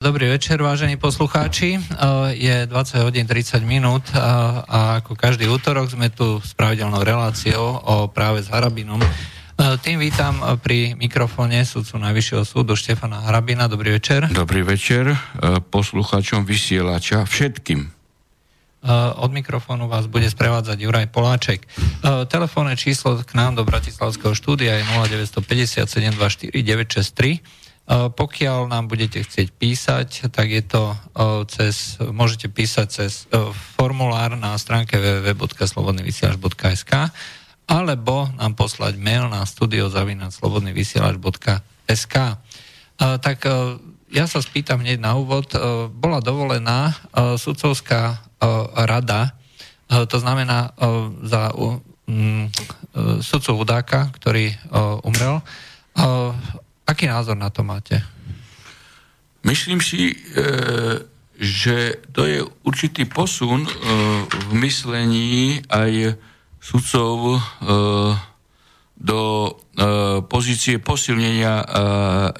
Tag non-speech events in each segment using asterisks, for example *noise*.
Dobrý večer, vážení poslucháči. Je 20 hodín 30 minút a ako každý útorok sme tu s pravidelnou reláciou o práve s Harabinom. Tým vítam pri mikrofóne sudcu Najvyššieho súdu Štefana Harabina. Dobrý večer. Dobrý večer poslucháčom vysielača všetkým. Od mikrofónu vás bude sprevádzať Juraj Poláček. Telefónne číslo k nám do Bratislavského štúdia je 0950 724 963 pokiaľ nám budete chcieť písať, tak je to cez, môžete písať cez formulár na stránke www.slobodnyvysielač.sk alebo nám poslať mail na studiozavinaslobodnyvysielač.sk Tak ja sa spýtam hneď na úvod. Bola dovolená sudcovská rada, to znamená za sudcu Hudáka, ktorý umrel, Aký názor na to máte? Myslím si, e, že to je určitý posun e, v myslení aj sudcov e, do pozície posilnenia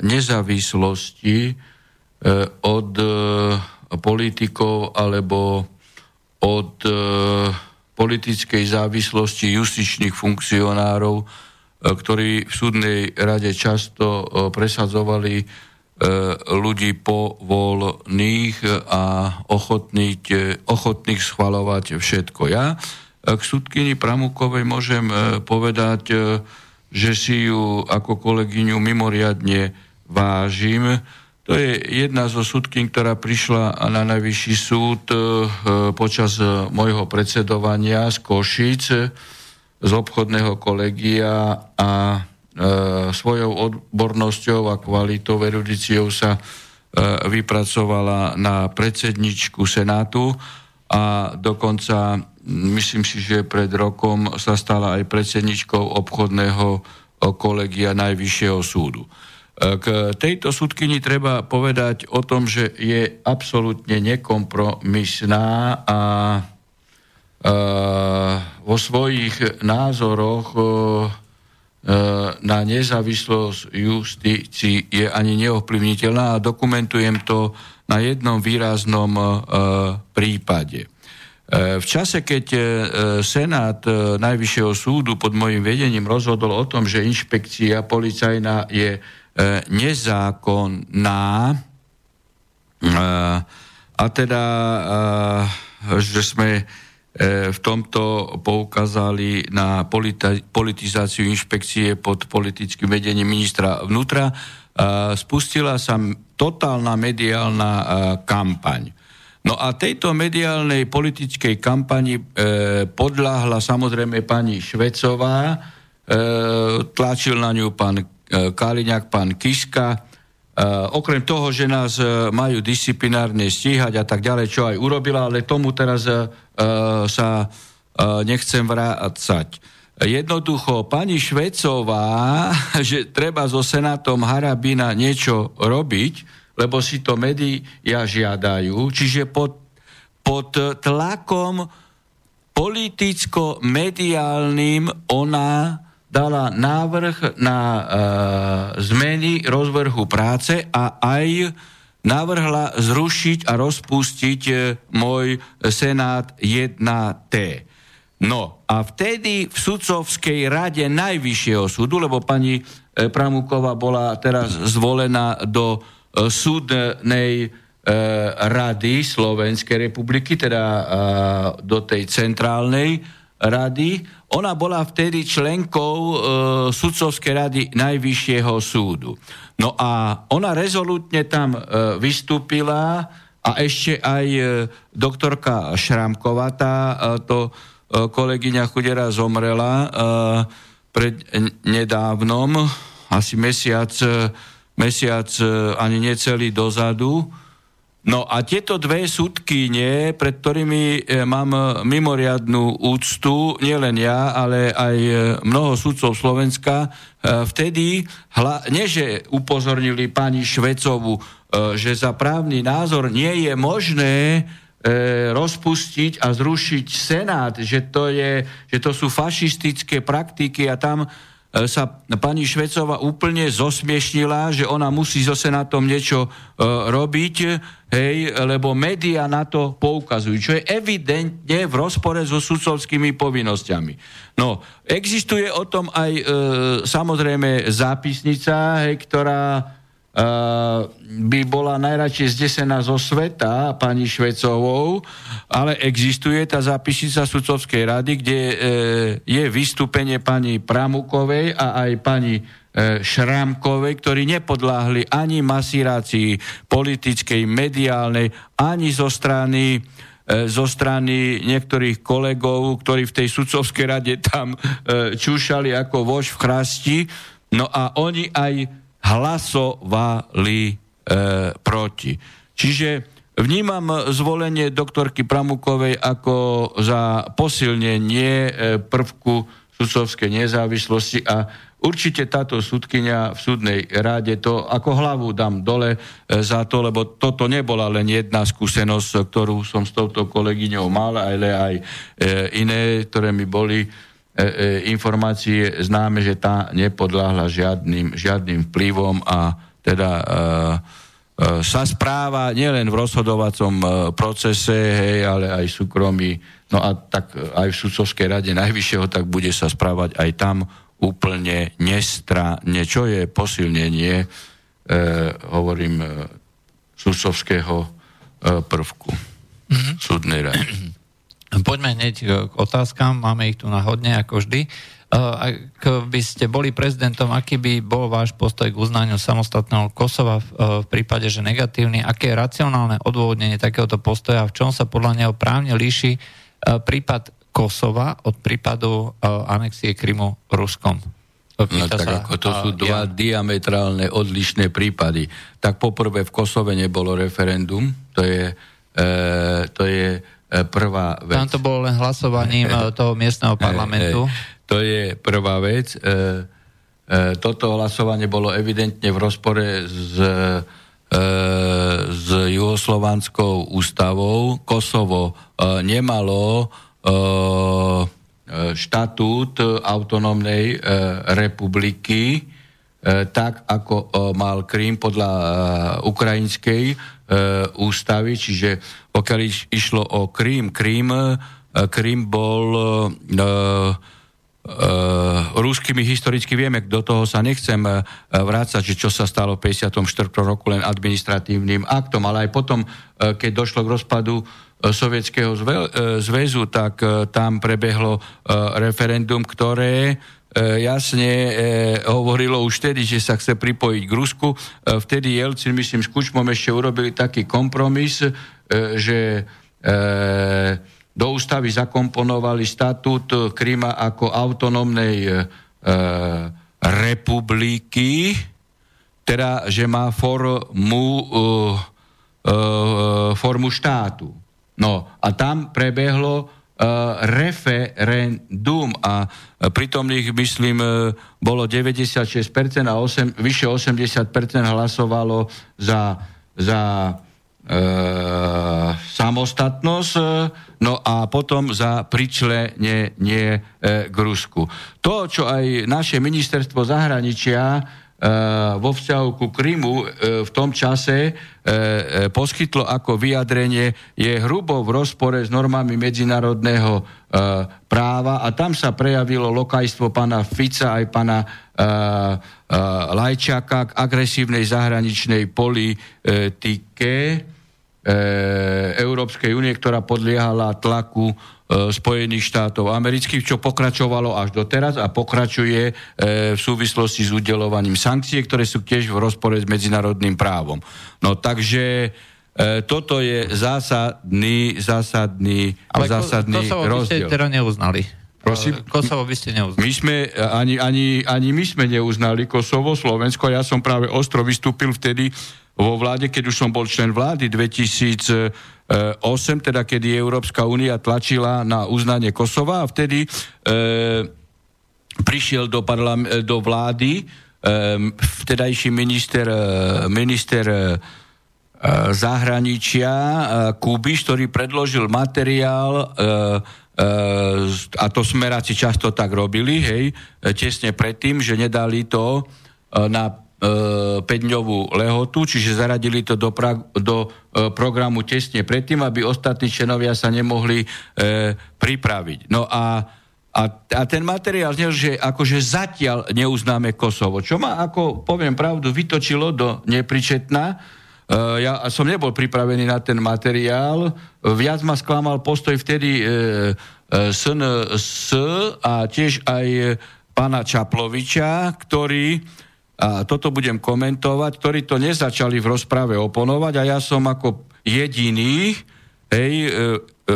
nezávislosti od politikov alebo od politickej závislosti justičných funkcionárov ktorí v súdnej rade často e, presadzovali e, ľudí povolných a ochotných, ochotných schvalovať všetko. Ja k súdkyni Pramukovej môžem povedať, že si ju ako kolegyňu mimoriadne vážim. To je jedna zo súdkyň, ktorá prišla na najvyšší súd počas môjho predsedovania z Košic z obchodného kolegia a e, svojou odbornosťou a kvalitou, erudiciou sa e, vypracovala na predsedničku Senátu a dokonca myslím si, že pred rokom sa stala aj predsedničkou obchodného kolegia Najvyššieho súdu. E, k tejto súdkyni treba povedať o tom, že je absolútne nekompromisná a vo svojich názoroch na nezávislosť justícii je ani neovplyvniteľná a dokumentujem to na jednom výraznom prípade. V čase, keď Senát Najvyššieho súdu pod mojim vedením rozhodol o tom, že inšpekcia policajná je nezákonná, a teda, že sme v tomto poukázali na politizáciu inšpekcie pod politickým vedením ministra vnútra. Spustila sa totálna mediálna kampaň. No a tejto mediálnej politickej kampani e, podľahla samozrejme pani Švecová, e, tlačil na ňu pán Kaliňák, pán Kiska, okrem toho, že nás uh, majú disciplinárne stíhať a tak ďalej, čo aj urobila, ale tomu teraz uh, sa nechcem vrácať. Jednoducho, pani Švecová, *laughs* že treba so senátom Harabina niečo robiť, lebo si to médiá žiadajú, čiže pod, pod tlakom politicko-mediálnym ona dala návrh na e, zmeny rozvrhu práce a aj navrhla zrušiť a rozpustiť e, môj Senát 1T. No a vtedy v sudcovskej rade Najvyššieho súdu, lebo pani e, Pramuková bola teraz zvolená do e, súdnej rady Slovenskej republiky, teda do tej centrálnej rady, ona bola vtedy členkou e, sudcovskej rady Najvyššieho súdu. No a ona rezolutne tam e, vystúpila a ešte aj e, doktorka Šramková, tá e, to e, kolegyňa Chudera zomrela e, pred nedávnom, asi mesiac, e, mesiac e, ani necelý dozadu, No a tieto dve súdkyne, pred ktorými e, mám mimoriadnú úctu, nielen ja, ale aj e, mnoho súdcov Slovenska, e, vtedy, hla, neže upozornili pani Švecovu, že za právny názor nie je možné rozpustiť a zrušiť Senát, že to, je, že to sú fašistické praktiky a tam sa pani Švecova úplne zosmiešnila, že ona musí so Senátom niečo robiť, hej, lebo médiá na to poukazujú, čo je evidentne v rozpore so sudcovskými povinnosťami. No, existuje o tom aj e, samozrejme zápisnica, hej, ktorá by bola najradšej zdesená zo sveta pani Švecovou, ale existuje tá zápisnica sudcovskej rady, kde e, je vystúpenie pani Pramukovej a aj pani e, Šramkovej, ktorí nepodláhli ani masírácii politickej, mediálnej, ani zo strany e, zo strany niektorých kolegov, ktorí v tej sudcovskej rade tam čúšali ako vož v chrasti. No a oni aj hlasovali e, proti. Čiže vnímam zvolenie doktorky Pramukovej ako za posilnenie e, prvku sudcovskej nezávislosti a určite táto súdkynia v súdnej ráde to ako hlavu dám dole e, za to, lebo toto nebola len jedna skúsenosť, ktorú som s touto kolegyňou mal, ale aj e, iné, ktoré mi boli informácie známe, že tá nepodláhla žiadnym, žiadnym vplyvom a teda e, e, sa správa nielen v rozhodovacom e, procese, hej, ale aj súkromí, no a tak aj v sudcovskej rade najvyššieho, tak bude sa správať aj tam úplne nestranne, čo je posilnenie, e, hovorím, e, sudcovského e, prvku mm-hmm. súdnej rady. Poďme hneď k otázkam, máme ich tu náhodne, ako vždy. Ak by ste boli prezidentom, aký by bol váš postoj k uznaniu samostatného Kosova v, v prípade, že negatívny? Aké je racionálne odôvodnenie takéhoto postoja? V čom sa podľa neho právne líši prípad Kosova od prípadu anexie Krymu Ruskom? No tak sa, ako to sú dva ja... diametrálne odlišné prípady. Tak poprvé v Kosove nebolo referendum, to je, e, to je E, prvá vec. Tam to bolo len hlasovaním e, toho miestneho e, parlamentu. To je prvá vec. Toto hlasovanie bolo evidentne v rozpore s, s juhoslovanskou ústavou. Kosovo nemalo štatút autonómnej republiky, tak ako mal Krím podľa ukrajinskej ústavy, čiže pokiaľ iš, išlo o Krím, Krím, e, Krím bol uh, rúskými historicky vieme, do toho sa nechcem uh, vrácať, že čo sa stalo v 54. roku len administratívnym aktom, ale aj potom, keď došlo k rozpadu Sovietskeho zväzu, tak tam prebehlo referendum, ktoré jasne uh, hovorilo už vtedy, že sa chce pripojiť k Rusku. Uh, vtedy Jelcin, myslím, s Kučmom ešte urobili taký kompromis, E, že e, do ústavy zakomponovali statút Kryma ako autonómnej e, republiky, teda, že má formu, formu štátu. No a tam prebehlo referendum a pritomných, myslím, bolo 96% a 8, vyše 80% hlasovalo za, za e, samostatnosť, no a potom za pričlenenie e, k Rusku. To, čo aj naše ministerstvo zahraničia vo vzťahu ku Krymu e, v tom čase e, e, poskytlo ako vyjadrenie, je hrubo v rozpore s normami medzinárodného práva a tam sa prejavilo lokajstvo pána Fica aj pána e, Lajčaka k agresívnej zahraničnej politike Európskej únie, ktorá podliehala tlaku e, Spojených štátov amerických, čo pokračovalo až doteraz a pokračuje e, v súvislosti s udelovaním sankcií, ktoré sú tiež v rozpore s medzinárodným právom. No takže toto je zásadný, zásadný, Ale zásadný Kosovo rozdiel. ste teda neuznali. Prosím? Kosovo by ste neuznali. My sme, ani, ani, ani my sme neuznali Kosovo, Slovensko. Ja som práve ostro vystúpil vtedy vo vláde, keď už som bol člen vlády 2008, teda kedy Európska únia tlačila na uznanie Kosova a vtedy e, prišiel do, parlam- do vlády e, vtedajší minister, e, minister e, zahraničia Kubiš, ktorý predložil materiál a to smeráci často tak robili, hej, tesne predtým, že nedali to na 5-dňovú lehotu, čiže zaradili to do, pra, do e, programu tesne predtým, aby ostatní členovia sa nemohli e, pripraviť. No a, a, a ten materiál znel, že akože zatiaľ neuznáme Kosovo, čo ma, ako poviem pravdu, vytočilo do nepričetná. E, ja som nebol pripravený na ten materiál, viac ma sklamal postoj vtedy e, e, SNS a tiež aj pána Čaploviča, ktorý a toto budem komentovať, ktorí to nezačali v rozprave oponovať a ja som ako jediný, hej, e, e,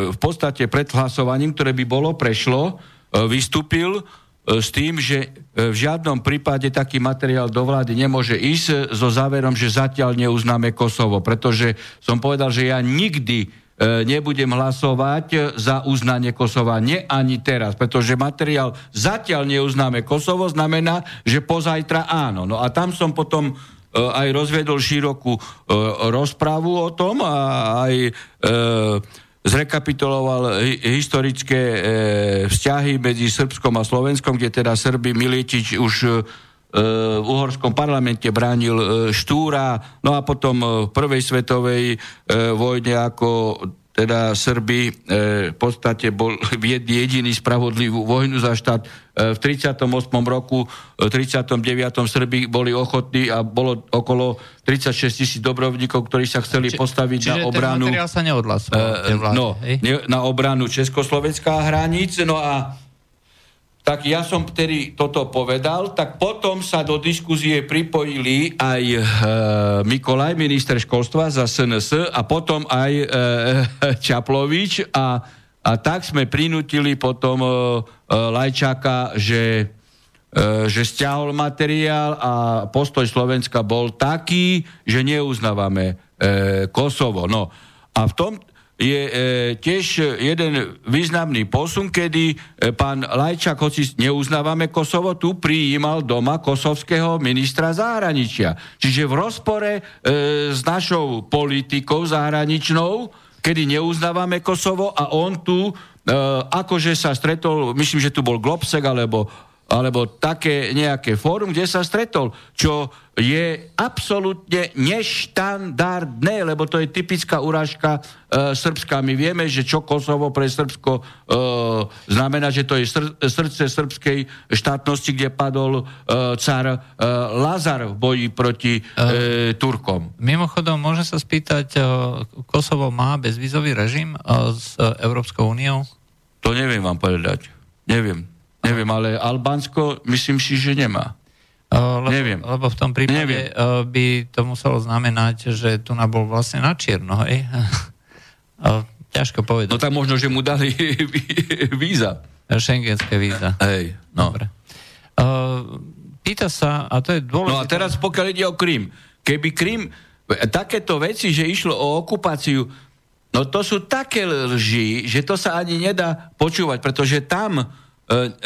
v podstate pred hlasovaním, ktoré by bolo, prešlo, e, vystúpil s tým, že v žiadnom prípade taký materiál do vlády nemôže ísť so záverom, že zatiaľ neuznáme Kosovo, pretože som povedal, že ja nikdy nebudem hlasovať za uznanie Kosova. Nie ani teraz, pretože materiál zatiaľ neuznáme Kosovo, znamená, že pozajtra áno. No a tam som potom e, aj rozvedol širokú e, rozprávu o tom a aj zrekapituloval historické vzťahy medzi Srbskom a Slovenskom, kde teda Srby Miletič už v uhorskom parlamente bránil e, Štúra, no a potom e, v prvej svetovej e, vojne ako teda Srby v podstate bol *laughs* jediný spravodlivú vojnu za štát. V 38. roku, v 39. Srby boli ochotní a bolo okolo 36 tisíc dobrovníkov, ktorí sa chceli Či, postaviť na obranu... Ten sa neodhlasoval. Uh, no, na obranu Československá hraníc, no a tak ja som vtedy toto povedal, tak potom sa do diskuzie pripojili aj e, Mikolaj, minister školstva za SNS a potom aj e, *laughs* Čaplovič a, a tak sme prinútili potom e, e, Lajčáka, že, e, že stiahol materiál a postoj Slovenska bol taký, že neuznávame e, Kosovo. No a v tom, je e, tiež jeden významný posun, kedy e, pán Lajčak, hoci neuznávame Kosovo, tu prijímal doma kosovského ministra zahraničia. Čiže v rozpore e, s našou politikou zahraničnou, kedy neuznávame Kosovo a on tu e, akože sa stretol, myslím, že tu bol Globsek alebo alebo také nejaké fórum, kde sa stretol, čo je absolútne neštandardné, lebo to je typická urážka e, Srbska. My vieme, že čo Kosovo pre Srbsko e, znamená, že to je sr- srdce srbskej štátnosti, kde padol e, car e, Lazar v boji proti e, Turkom. Mimochodom, môže sa spýtať, e, Kosovo má bezvízový režim e, s Európskou úniou? To neviem vám povedať. Neviem. Neviem, ale Albánsko myslím si, že nemá. Lebo, Neviem. Lebo v tom prípade Neviem. by to muselo znamenať, že tu bol vlastne na čierno, hej? *laughs* Ťažko povedať. No tak možno, že mu dali *laughs* víza. Schengenské víza. Hej, no. Dobre. Pýta sa, a to je dôležité... No a teraz pokiaľ ide o Krym. Keby Krym, takéto veci, že išlo o okupáciu, no to sú také lži, že to sa ani nedá počúvať, pretože tam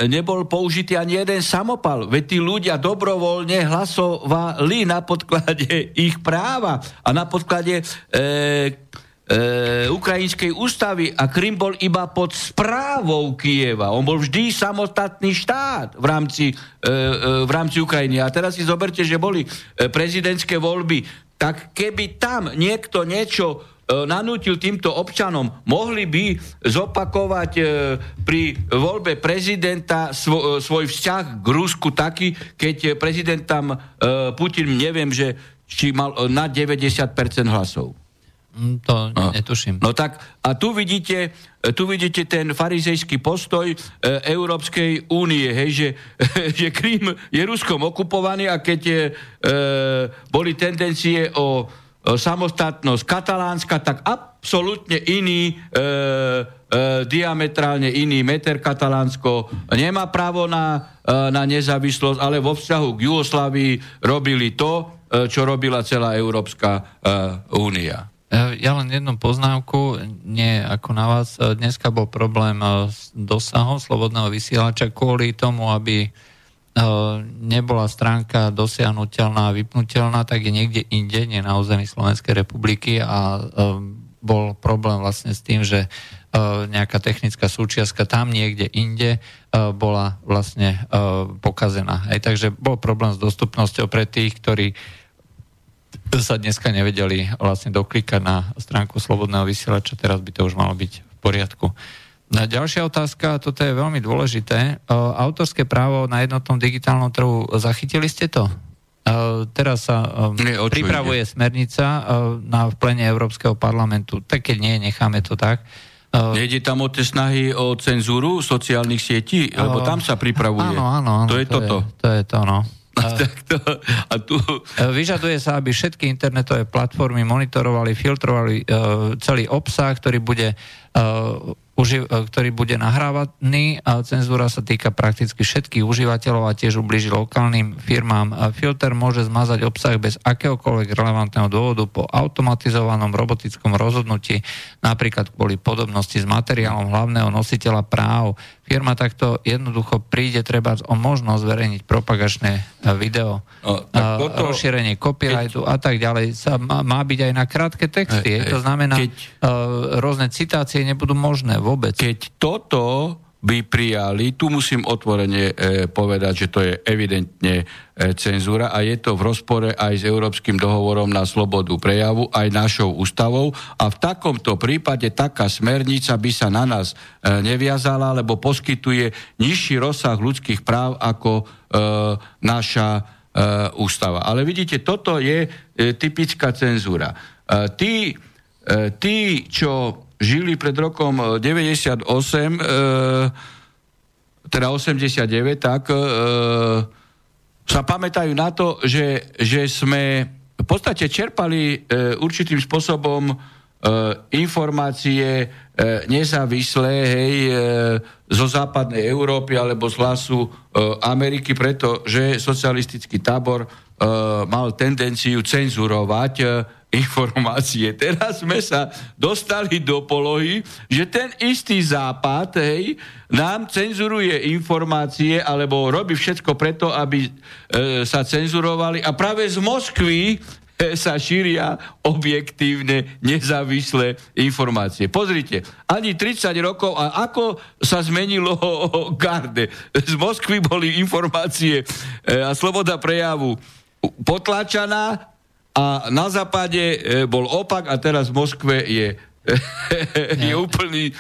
nebol použitý ani jeden samopal. Veď tí ľudia dobrovoľne hlasovali na podklade *laughs* ich práva a na podklade e, e, ukrajinskej ústavy a Krym bol iba pod správou Kieva. On bol vždy samostatný štát v rámci, e, e, v rámci Ukrajiny. A teraz si zoberte, že boli e, prezidentské voľby. Tak keby tam niekto niečo E, nanútil týmto občanom, mohli by zopakovať e, pri voľbe prezidenta e, svoj vzťah k Rusku taký, keď prezident tam Putin, neviem, že či mal na 90% hlasov. Mm, to no. netuším. No tak, a tu vidíte, tu vidíte ten farizejský postoj e, Európskej únie, hej, že, *laughs* že Krím je Ruskom okupovaný a keď je, e, boli tendencie o E, samostatnosť katalánska, tak absolútne iný, e, e, diametrálne iný meter katalánsko nemá právo na, e, na nezávislosť, ale vo vzťahu k Jugoslavii robili to, e, čo robila celá Európska e, únia. Ja len jednu poznámku, nie ako na vás. Dneska bol problém s dosahom slobodného vysielača kvôli tomu, aby nebola stránka dosiahnutelná a vypnutelná, tak je niekde inde, nie na území Slovenskej republiky a bol problém vlastne s tým, že nejaká technická súčiastka tam niekde inde bola vlastne pokazená. Hej, takže bol problém s dostupnosťou pre tých, ktorí sa dneska nevedeli vlastne doklikať na stránku Slobodného vysielača, teraz by to už malo byť v poriadku. Ďalšia otázka, toto je veľmi dôležité. Autorské právo na jednotnom digitálnom trhu, zachytili ste to? Teraz sa nie, pripravuje ide? smernica na plene Európskeho parlamentu. Tak keď nie, necháme to tak. Nejde tam o tie snahy o cenzúru sociálnych sietí? Lebo tam sa pripravuje. Áno, áno, áno. To je to toto. Je, to je to, no. A, tak to, a tu... Vyžaduje sa, aby všetky internetové platformy monitorovali, filtrovali uh, celý obsah, ktorý bude uh, e, ktorý bude nahrávaný. Cenzúra sa týka prakticky všetkých užívateľov a tiež ubliží lokálnym firmám. Filter môže zmazať obsah bez akéhokoľvek relevantného dôvodu po automatizovanom robotickom rozhodnutí, napríklad kvôli podobnosti s materiálom hlavného nositeľa práv. Firma takto jednoducho príde treba o možnosť zverejniť propagačné e, video, no, tak toto, rozšírenie copyrightu keď, a tak ďalej. Sa má, má byť aj na krátke texty. Hej, to znamená, keď, uh, rôzne citácie nebudú možné vôbec. Keď toto by prijali, tu musím otvorene e, povedať, že to je evidentne e, cenzúra a je to v rozpore aj s Európskym dohovorom na slobodu prejavu, aj našou ústavou a v takomto prípade taká smernica by sa na nás e, neviazala, lebo poskytuje nižší rozsah ľudských práv ako e, naša e, ústava. Ale vidíte, toto je e, typická cenzúra. E, tí, e, tí, čo žili pred rokom 98, e, e, teda 89, tak e, sa pamätajú na to, že, že sme v podstate čerpali určitým spôsobom informácie nezávislé hej, zo západnej Európy alebo z hlasu Ameriky, pretože socialistický tábor mal tendenciu cenzurovať informácie. Teraz sme sa dostali do polohy, že ten istý západ hej, nám cenzuruje informácie alebo robí všetko preto, aby e, sa cenzurovali a práve z Moskvy e, sa šíria objektívne, nezávislé informácie. Pozrite, ani 30 rokov a ako sa zmenilo *laughs* garde. Z Moskvy boli informácie e, a sloboda prejavu potlačaná a na západe e, bol opak a teraz v Moskve je *laughs* je úplný e,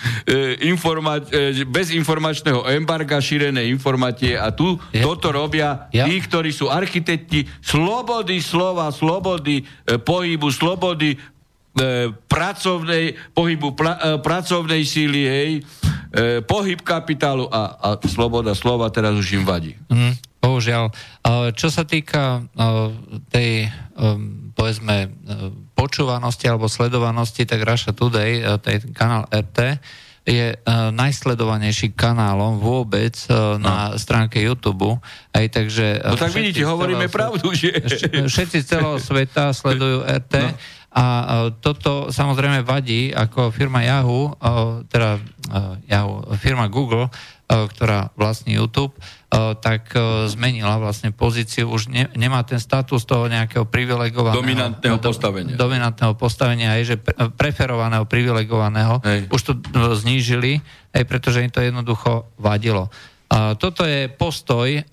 informa- e, bez informačného embarga šírené informácie a tu je. toto robia ja. tí, ktorí sú architekti slobody slova, slobody e, pohybu, slobody e, pracovnej, pohybu pla, e, pracovnej síly, hej, e, pohyb kapitálu a, a sloboda slova teraz už im vadí. Mm, bohužiaľ. Čo sa týka tej povedzme počúvanosti alebo sledovanosti, tak Russia Today, tej kanál RT, je najsledovanejší kanálom vôbec uh, no. na stránke YouTube. Aj takže, no tak vidíte, hovoríme pravdu, že... Všetci celého sveta sledujú RT. No. A toto samozrejme vadí, ako firma Yahoo, teda Yahoo, firma Google, ktorá vlastní YouTube, tak eh, zmenila vlastne pozíciu, už ne, nemá ten status toho nejakého privilegovaného... Dominantného do, postavenia. Dominantného postavenia, aj že pre, preferovaného, privilegovaného. Hej. Už to eh, znížili, aj pretože im to jednoducho vadilo. Toto je postoj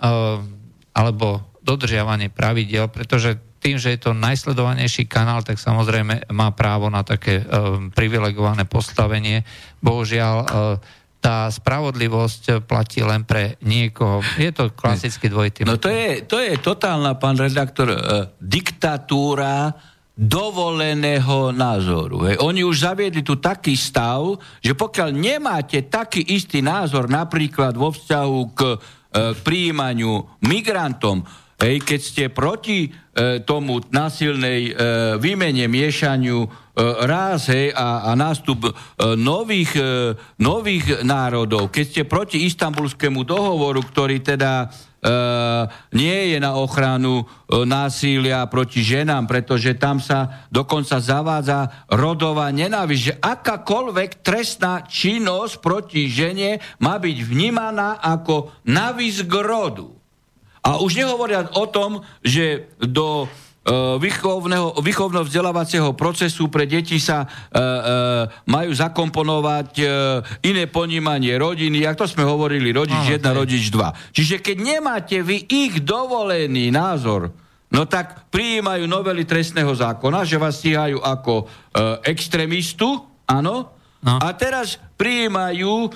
alebo dodržiavanie pravidel, pretože tým, že je to najsledovanejší kanál, tak samozrejme má právo na také privilegované postavenie. Bohužiaľ, tá spravodlivosť platí len pre niekoho. Je to klasický dvojitý. No to je, to je totálna, pán redaktor, e, diktatúra dovoleného názoru. Hej. Oni už zaviedli tu taký stav, že pokiaľ nemáte taký istý názor napríklad vo vzťahu k, e, k príjmaniu migrantom, hej, keď ste proti e, tomu násilnej e, výmene, miešaniu E, ráz hej, a, a nástup e, nových, e, nových národov, keď ste proti istambulskému dohovoru, ktorý teda Uh, nie je na ochranu uh, násilia proti ženám, pretože tam sa dokonca zavádza rodová nenávisť, že akákoľvek trestná činnosť proti žene má byť vnímaná ako navis k rodu. A už nehovoria o tom, že do výchovného, výchovno vzdelávacieho procesu pre deti sa e, e, majú zakomponovať e, iné ponímanie rodiny, ako to sme hovorili, rodič 1, rodič 2. Čiže keď nemáte vy ich dovolený názor, no tak prijímajú novely trestného zákona, že vás stíhajú ako e, extrémistu, áno, No. A teraz prijímajú e,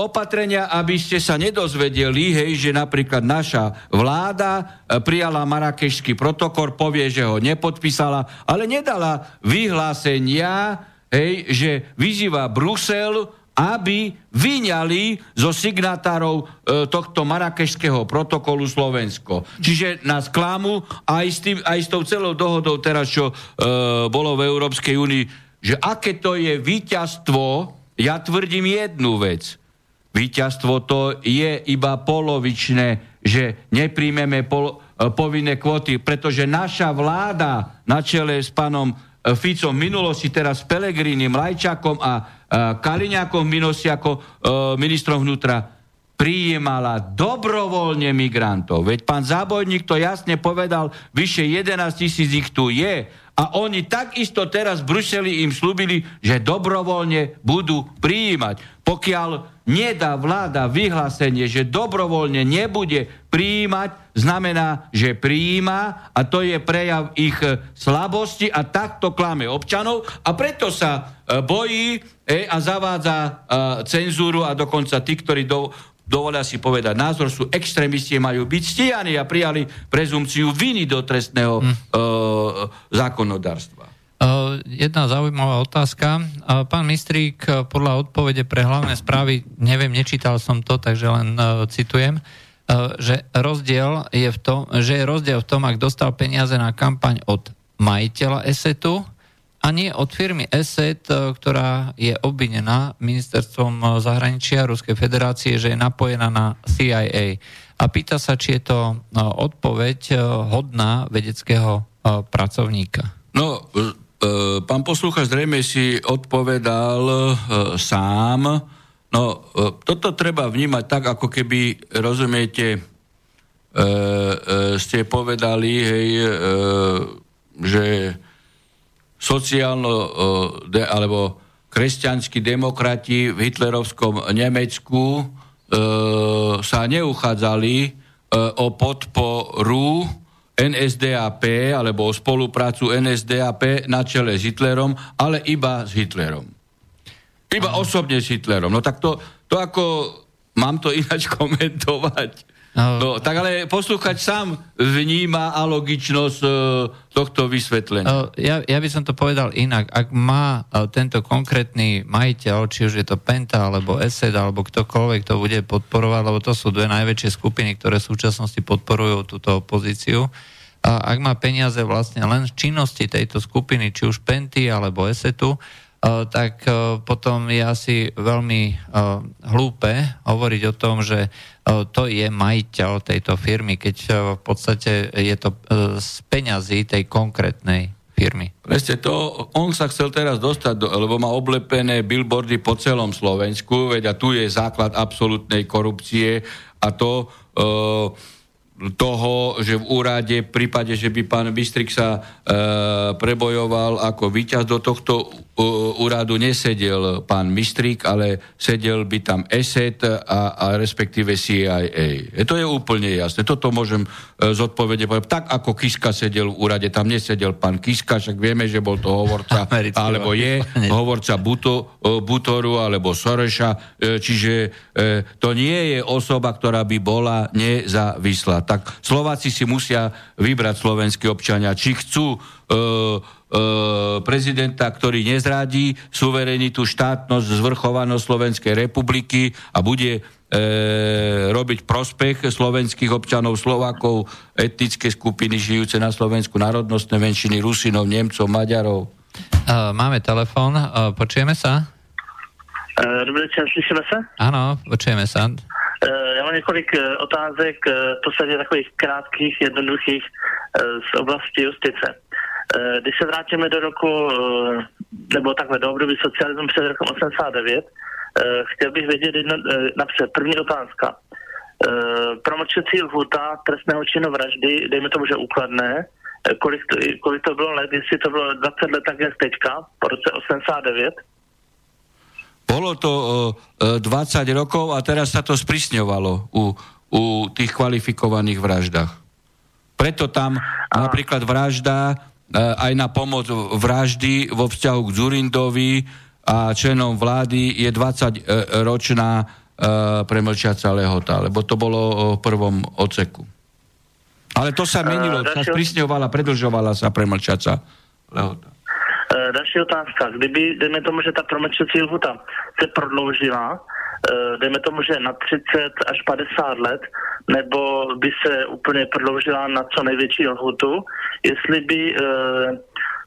opatrenia, aby ste sa nedozvedeli, hej, že napríklad naša vláda e, prijala marakešský protokol, povie, že ho nepodpísala, ale nedala vyhlásenia, hej, že vyzýva Brusel, aby vyňali zo signatárov e, tohto marakešského protokolu Slovensko. Čiže nás klamu aj s, tým, aj s tou celou dohodou teraz, čo e, bolo v Európskej únii, že aké to je víťazstvo, ja tvrdím jednu vec. Víťazstvo to je iba polovičné, že nepríjmeme pol, e, povinné kvóty, pretože naša vláda na čele s pánom e, Ficom minulosti, teraz Pelegrínim, Lajčakom a e, Kaliňakom minulosti ako ministrom vnútra, prijímala dobrovoľne migrantov. Veď pán Zábojník to jasne povedal, vyše 11 tisíc ich tu je a oni takisto teraz v Bruseli im slúbili, že dobrovoľne budú prijímať. Pokiaľ nedá vláda vyhlásenie, že dobrovoľne nebude prijímať, znamená, že prijíma a to je prejav ich e, slabosti a takto klame občanov a preto sa e, bojí e, a zavádza cenzúru a dokonca tí, ktorí do, dovolia si povedať názor, sú extrémisti, majú byť stíhaní a prijali prezumciu viny do trestného hmm. uh, zákonodárstva. Uh, jedna zaujímavá otázka. Uh, pán Mistrík, uh, podľa odpovede pre hlavné správy, neviem, nečítal som to, takže len citujem, že rozdiel je v tom, že je rozdiel v tom, ak dostal peniaze na kampaň od majiteľa esetu a nie od firmy ESET, e, ktorá je obvinená ministerstvom e, zahraničia Ruskej federácie, že je napojená na CIA. A pýta sa, či je to e, odpoveď hodná vedeckého pracovníka. No, pán posluchač zrejme si odpovedal sám. No, toto treba vnímať tak, ako keby, rozumiete, ste povedali, hej, že sociálno, de, alebo kresťanskí demokrati v hitlerovskom Nemecku e, sa neuchádzali e, o podporu NSDAP alebo o spoluprácu NSDAP na čele s Hitlerom, ale iba s Hitlerom. Iba Aha. osobne s Hitlerom. No tak to, to ako mám to *laughs* ináč komentovať. No, no, tak ale poslúchať sám vníma a logičnosť e, tohto vysvetlenia. Ja, ja by som to povedal inak. Ak má e, tento konkrétny majiteľ, či už je to Penta, alebo ESED, alebo ktokoľvek to bude podporovať, lebo to sú dve najväčšie skupiny, ktoré v súčasnosti podporujú túto opozíciu, a ak má peniaze vlastne len z činnosti tejto skupiny, či už Penty alebo ESETu, Eh, tak potom je asi veľmi hlúpe hovoriť o tom, že to je majiteľ tejto firmy, keď v podstate je to z peňazí tej konkrétnej firmy. Presne to, on sa chcel teraz dostať, do, lebo má oblepené billboardy po celom Slovensku, veď a tu je základ absolútnej korupcie a to uh, toho, že v úrade, v prípade, že by pán Bystrik sa e, prebojoval ako víťaz do tohto e, úradu, nesedel pán Mistrik, ale sedel by tam ESET a, a respektíve CIA. E, to je úplne jasné. Toto môžem e, zodpovedne povedať. Tak ako Kiska sedel v úrade, tam nesedel pán Kiska, však vieme, že bol to hovorca, *laughs* alebo je *laughs* hovorca Buto, e, Butoru alebo Soreša, e, čiže e, to nie je osoba, ktorá by bola nezávislá tak Slováci si musia vybrať slovenskí občania, či chcú e, prezidenta, ktorý nezradí suverenitu, štátnosť, zvrchovanosť Slovenskej republiky a bude e, robiť prospech slovenských občanov, Slovákov, etnické skupiny žijúce na Slovensku, národnostné menšiny, Rusinov, Nemcov, Maďarov. Uh, máme telefón, uh, počujeme sa? Uh, dobrý večer, slyšíme sa? Áno, počujeme sa. Já mám několik otázek, v podstatě takových krátkých, jednoduchých z oblasti justice. Když se vrátíme do roku, nebo takhle do období socialismu před rokem 89, chtěl bych vědět jedno, napřed, první otázka. promlčecí lhuta trestného činu vraždy, dejme tomu, že úkladné, kolik to, kolik to bylo let, jestli to bylo 20 let tak jak teďka, po roce 89. Bolo to uh, 20 rokov a teraz sa to sprísňovalo u, u tých kvalifikovaných vraždách. Preto tam a... napríklad vražda aj na pomoc vraždy vo vzťahu k Zurindovi a členom vlády je 20-ročná uh, premlčiaca lehota, lebo to bolo v prvom oceku. Ale to sa menilo, uh, sa sprísňovala, predlžovala sa premlčaca lehota. Uh, další otázka. Kdyby, dejme tomu, že ta promlčací lhuta se prodloužila, dejme tomu, že na 30 až 50 let, nebo by se úplně prodloužila na co největší lhutu, jestli by uh,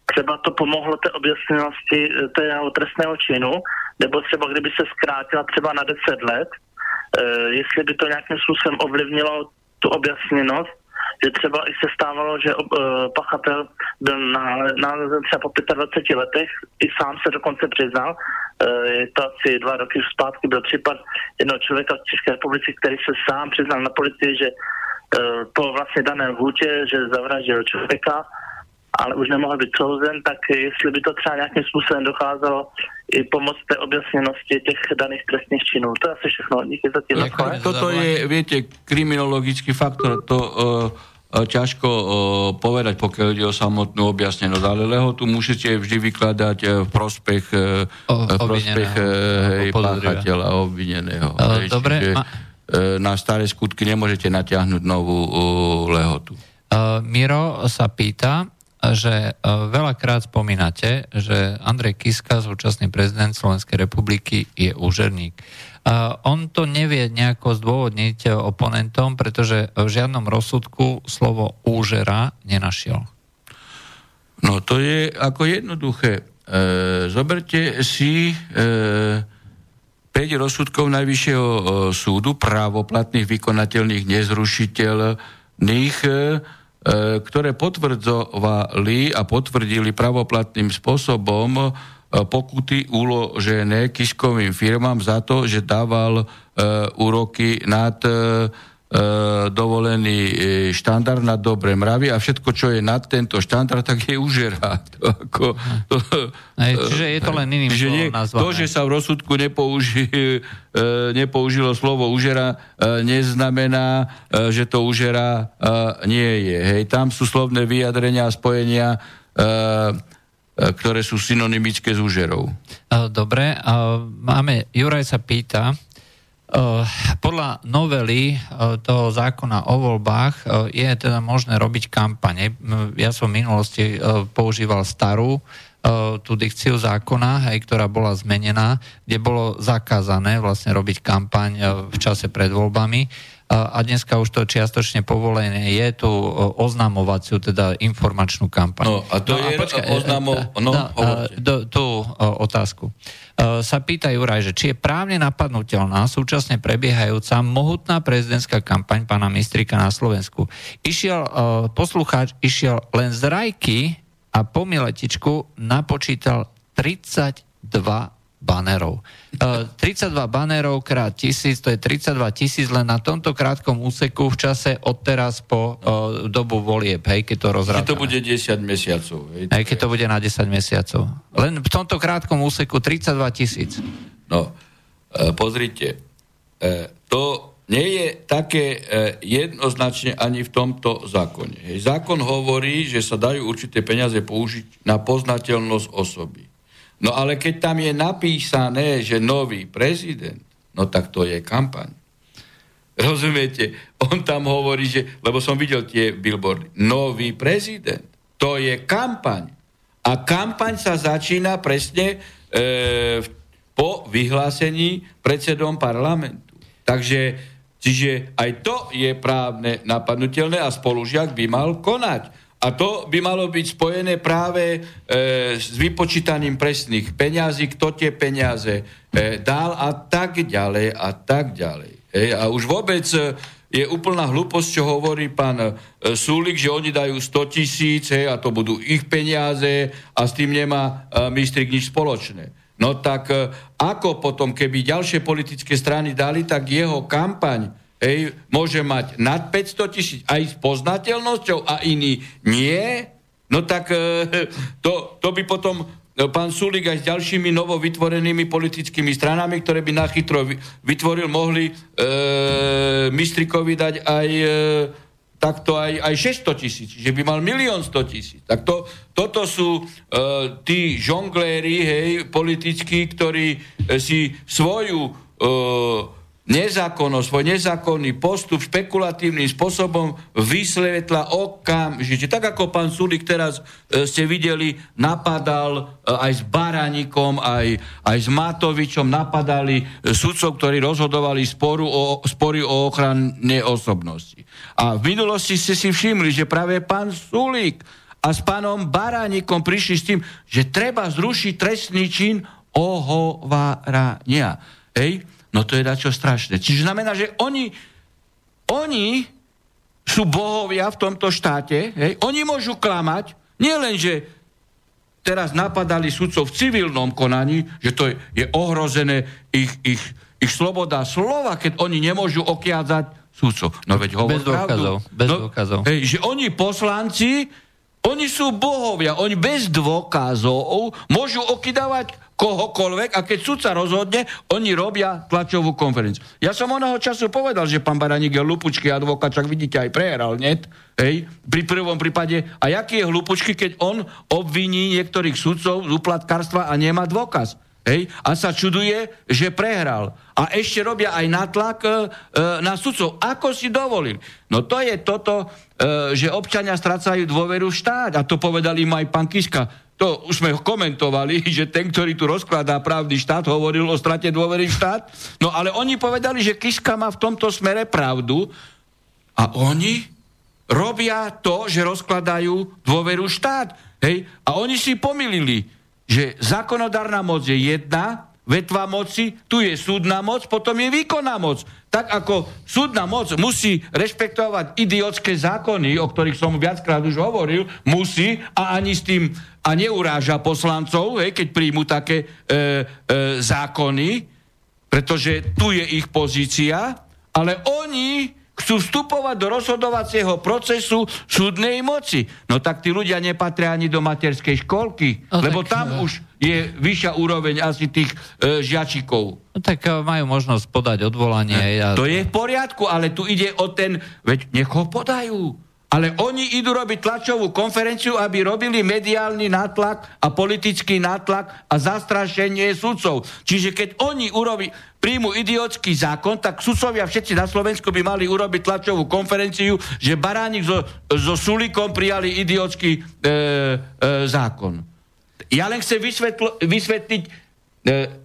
třeba to pomohlo té objasněnosti tého trestného činu, nebo třeba kdyby se zkrátila třeba na 10 let, jestli by to nějakým způsobem ovlivnilo tu objasněnost, že třeba i se stávalo, že uh, pachatel byl nalezen třeba po 25 letech, i sám se dokonce přiznal, je to asi dva roky zpátky, byl případ jednoho člověka v České republice, který se sám přiznal na policii, že uh, po vlastně daném hůtě, že zavraždil člověka, ale už nemohl být souzen, tak jestli by to třeba nějakým způsobem docházelo i pomoc té objasněnosti těch daných trestných činů. To je asi všechno. Díky za tím. Toto je, viete, kriminologický faktor. To uh, ťažko uh, povedať, pokiaľ ide o samotnú objasnenosť, ale lehotu musíte vždy vykladať v prospech, o, v prospech hej, páchateľa, obvineného. Hej, dobre. Čiže, ma... na staré skutky nemôžete natiahnuť novú lehotu. Miro sa pýta, že veľakrát spomínate, že Andrej Kiska, súčasný prezident Slovenskej republiky, je úžerník. On to nevie nejako zdôvodniť oponentom, pretože v žiadnom rozsudku slovo úžera nenašiel. No to je ako jednoduché. E, zoberte si e, 5 rozsudkov Najvyššieho e, súdu, právoplatných, vykonateľných, nezrušiteľných, e, ktoré potvrdzovali a potvrdili pravoplatným spôsobom E, pokuty uložené Kiškovým firmám za to, že dával e, úroky nad e, dovolený štandard na dobré mravy a všetko, čo je nad tento štandard, tak je užera. *laughs* To, ako, to, Aj, čiže je to len iným že nie, To, že sa v rozsudku nepouži, nepoužilo slovo užera, neznamená, že to užera nie je. Hej, tam sú slovné vyjadrenia a spojenia E, ktoré sú synonymické s úžerou. E, dobre, máme, Juraj sa pýta, e, podľa novely toho zákona o voľbách je teda možné robiť kampane. Ja som v minulosti používal starú tú dikciu zákona, aj, ktorá bola zmenená, kde bolo zakázané vlastne robiť kampaň v čase pred voľbami a dneska už to čiastočne povolené je tú oznamovaciu, teda informačnú kampaň. No a to no, je a počkaj, oznamo... No, no, do, tú otázku. Sa pýta Juraj, že či je právne napadnutelná súčasne prebiehajúca mohutná prezidentská kampaň pána Mistrika na Slovensku. Išiel, poslucháč išiel len z rajky a po miletičku napočítal 32 banerov. 32 banerov krát tisíc, to je 32 tisíc len na tomto krátkom úseku v čase od teraz po uh, dobu volieb, hej, keď to rozrátame. Keď to bude 10 mesiacov. Hej, hej, keď to bude na 10 mesiacov. Len v tomto krátkom úseku 32 tisíc. No, uh, pozrite, uh, to nie je také jednoznačne ani v tomto zákone. Hej. Zákon hovorí, že sa dajú určité peniaze použiť na poznateľnosť osoby. No ale keď tam je napísané, že nový prezident, no tak to je kampaň. Rozumiete? On tam hovorí, že, lebo som videl tie billboardy, nový prezident, to je kampaň. A kampaň sa začína presne e, po vyhlásení predsedom parlamentu. Takže čiže aj to je právne napadnutelné a spolužiak by mal konať. A to by malo byť spojené práve e, s vypočítaním presných peňazí, kto tie peniaze e, dal a tak ďalej a tak ďalej. E, a už vôbec e, je úplná hlúposť, čo hovorí pán e, Súlik, že oni dajú 100 tisíc a to budú ich peniaze a s tým nemá e, mistrik nič spoločné. No tak e, ako potom, keby ďalšie politické strany dali, tak jeho kampaň hej, môže mať nad 500 tisíc aj s poznateľnosťou a iný nie, no tak e, to, to by potom e, pán Sulik aj s ďalšími novovytvorenými politickými stranami, ktoré by nachytro vytvoril, mohli e, Mistrikovi dať aj e, takto aj, aj 600 tisíc, že by mal milión 100 tisíc. Tak to, toto sú e, tí žongléri, hej, politickí, ktorí e, si svoju e, nezákonnosť, svoj nezákonný postup špekulatívnym spôsobom vysvetla okamžite. Tak ako pán Sulik teraz e, ste videli, napadal e, aj s Baraníkom, aj, aj s Matovičom, napadali e, sudcov, ktorí rozhodovali sporu o, spory o ochrane osobnosti. A v minulosti ste si všimli, že práve pán Sulik a s pánom Baránikom prišli s tým, že treba zrušiť trestný čin ohovárania. Hej? No to je dačo strašné. Čiže znamená, že oni, oni sú bohovia v tomto štáte, hej? oni môžu klamať, nie len, že teraz napadali sudcov v civilnom konaní, že to je, je ohrozené ich, ich, ich sloboda slova, keď oni nemôžu okiadzať sudcov. No veď hovor Bez dôkazov. Bez no, dôkazov. Hej, že oni poslanci, oni sú bohovia, oni bez dôkazov môžu okydávať kohokoľvek a keď sudca rozhodne, oni robia tlačovú konferenciu. Ja som onoho času povedal, že pán Baraník je lupučký advokát, čak vidíte aj prehral, net? Hej, pri prvom prípade. A jaký je hlupučky, keď on obviní niektorých sudcov z uplatkárstva a nemá dôkaz? Hej, a sa čuduje, že prehral. A ešte robia aj natlak e, na sudcov. Ako si dovolili? No to je toto, e, že občania strácajú dôveru v štát. A to povedal im aj pán Kiska to už sme komentovali, *laughs* že ten, ktorý tu rozkladá právny štát, hovoril o strate dôvery štát. No ale oni povedali, že Kiska má v tomto smere pravdu a oni robia to, že rozkladajú dôveru štát. Hej? A oni si pomýlili, že zákonodárna moc je jedna, vetva moci, tu je súdna moc, potom je výkonná moc. Tak ako súdna moc musí rešpektovať idiotské zákony, o ktorých som viackrát už hovoril, musí a ani s tým a neuráža poslancov, hej, keď príjmu také e, e, zákony, pretože tu je ich pozícia, ale oni chcú vstupovať do rozhodovacieho procesu súdnej moci. No tak tí ľudia nepatria ani do materskej školky, no, lebo tak, tam no. už je vyššia úroveň asi tých e, žiačikov. No tak e, majú možnosť podať odvolanie. E, ja... To je v poriadku, ale tu ide o ten... Veď nech ho podajú. Ale oni idú robiť tlačovú konferenciu, aby robili mediálny nátlak a politický nátlak a zastrašenie sudcov. Čiže keď oni urobi, príjmu idiotský zákon, tak sudcovia všetci na Slovensku by mali urobiť tlačovú konferenciu, že Baránik so, so Sulikom prijali idiotský e, e, zákon. Ja len chcem vysvetliť E,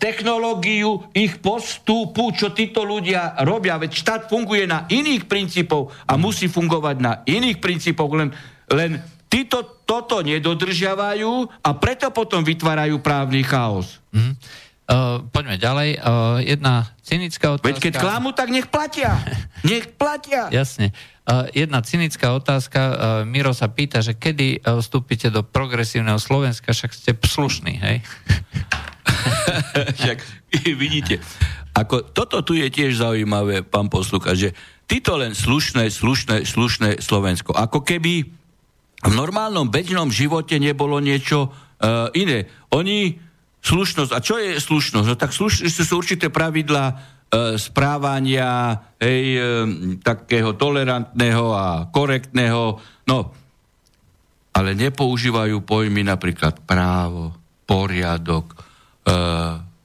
technológiu ich postupu, čo títo ľudia robia. Veď štát funguje na iných princípoch a musí fungovať na iných princípoch, len, len títo toto nedodržiavajú a preto potom vytvárajú právny chaos. Mm. Uh, poďme ďalej. Uh, jedna cynická otázka. Veď keď klamú, tak nech platia. *laughs* Nech platia. Jasne. Uh, jedna cynická otázka. Uh, Miro sa pýta, že kedy uh, vstúpite do progresívneho Slovenska, však ste slušní, hej? *laughs* *laughs* Však vidíte, ako toto tu je tiež zaujímavé, pán poslúka, že títo len slušné, slušné, slušné Slovensko. Ako keby v normálnom bežnom živote nebolo niečo uh, iné. Oni slušnosť, a čo je slušnosť? No tak slušnosť sú určité pravidlá uh, správania, hej, uh, takého tolerantného a korektného, no, ale nepoužívajú pojmy napríklad právo, poriadok, E,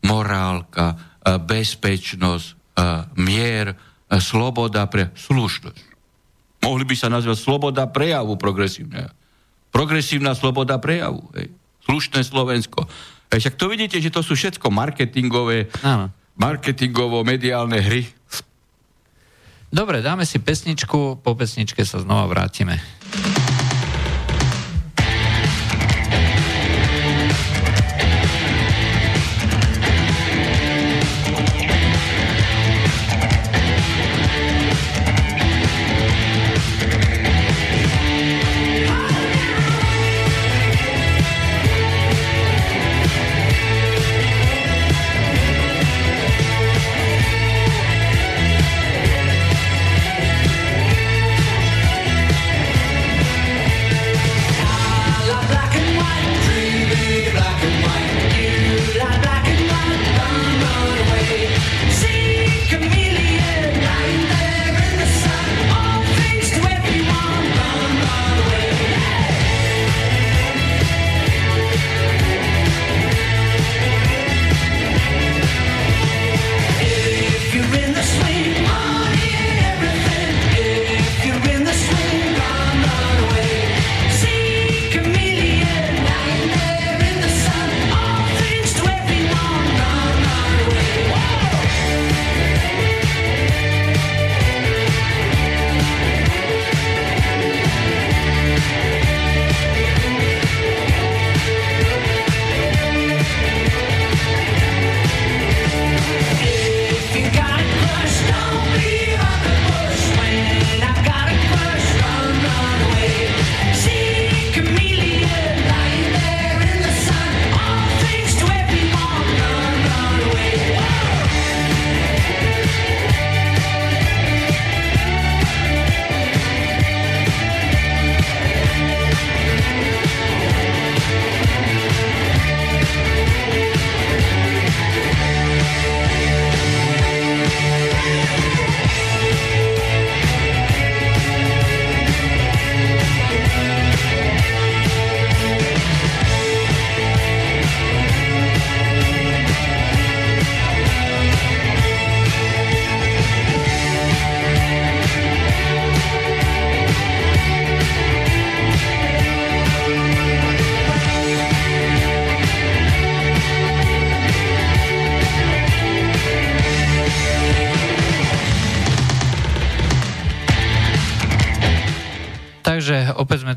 morálka, e, bezpečnosť, e, mier, sloboda pre slušnosť. Mohli by sa nazvať sloboda prejavu progresívneho. Progresívna sloboda prejavu. Hej. Slušné Slovensko. Hej, však to vidíte, že to sú všetko marketingové, Áno. marketingovo-mediálne hry. Dobre, dáme si pesničku, po pesničke sa znova vrátime.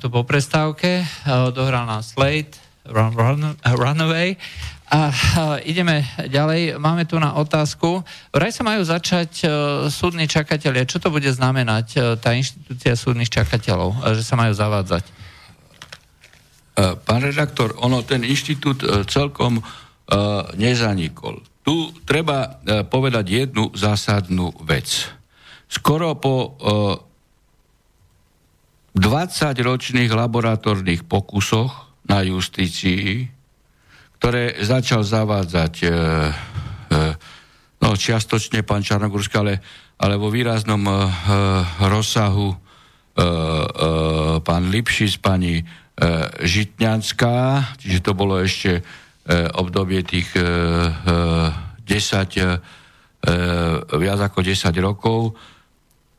Tu po prestávke. Dohral nás Slate, run, run, Runaway. A, ideme ďalej. Máme tu na otázku. Vraj sa majú začať súdni čakatelia. Čo to bude znamenať, tá inštitúcia súdnych čakateľov, že sa majú zavádzať? Pán redaktor, ono ten inštitút celkom nezanikol. Tu treba povedať jednu zásadnú vec. Skoro po 20-ročných laboratórnych pokusoch na justícii, ktoré začal zavádzať e, e, no, čiastočne pán Čarnogórsky, ale, ale vo výraznom e, rozsahu e, e, pán Lipšis, pani e, Žitňanská, čiže to bolo ešte e, obdobie tých e, e, 10, e, viac ako 10 rokov,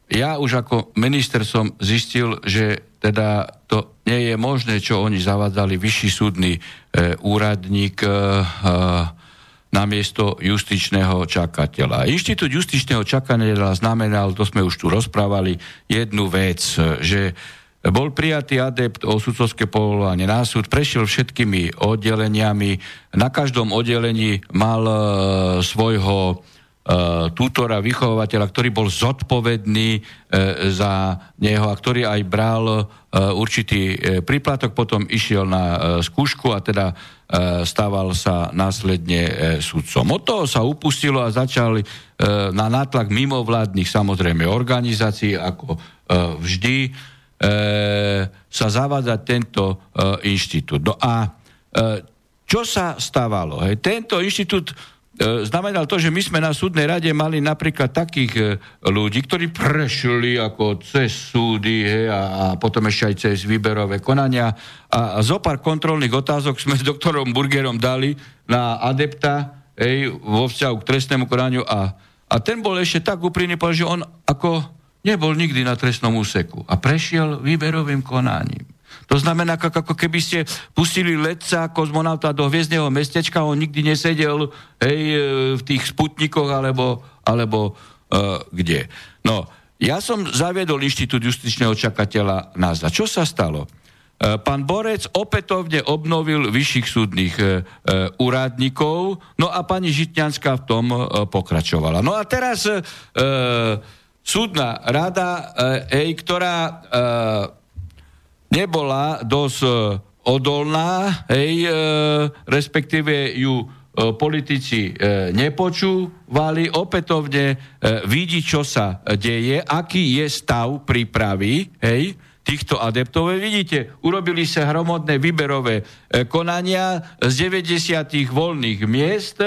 ja už ako minister som zistil, že teda to nie je možné, čo oni zavádzali vyšší súdny e, úradník e, e, na miesto justičného čakateľa. Inštitút justičného čakateľa znamenal, to sme už tu rozprávali, jednu vec, že bol prijatý adept o sudcovské povolanie na súd, prešiel všetkými oddeleniami, na každom oddelení mal e, svojho E, tútora, vychovateľa, ktorý bol zodpovedný e, za neho a ktorý aj bral e, určitý príplatok, potom išiel na skúšku a teda stával sa následne sudcom. Od toho sa upustilo a začali na nátlak mimovládnych samozrejme organizácií, ako vždy, sa zavádzať tento inštitút. No a čo sa stávalo? Tento inštitút E, znamenal to, že my sme na súdnej rade mali napríklad takých e, ľudí, ktorí prešli ako cez súdy he, a, a potom ešte aj cez výberové konania a, a zo pár kontrolných otázok sme s doktorom Burgerom dali na adepta hej, vo vzťahu k trestnému konaniu a, a ten bol ešte tak úprimný, že on ako nebol nikdy na trestnom úseku a prešiel výberovým konaním. To znamená, ako, keby ste pustili letca, kozmonauta do hviezdneho mestečka, on nikdy nesedel hej, e, v tých sputnikoch alebo, alebo uh, kde. No, ja som zaviedol inštitút justičného čakateľa NASA. Čo sa stalo? E, pán Borec opätovne obnovil vyšších súdnych e, úradníkov, no a pani Žitňanská v tom e, pokračovala. No a teraz e, súdna rada, e, ktorá e, nebola dosť e, odolná, hej, e, respektíve ju e, politici e, nepočúvali, opätovne vidí, čo sa deje, aký je stav prípravy, hej, týchto adeptov. Vidíte, urobili sa hromadné výberové konania z 90 voľných miest,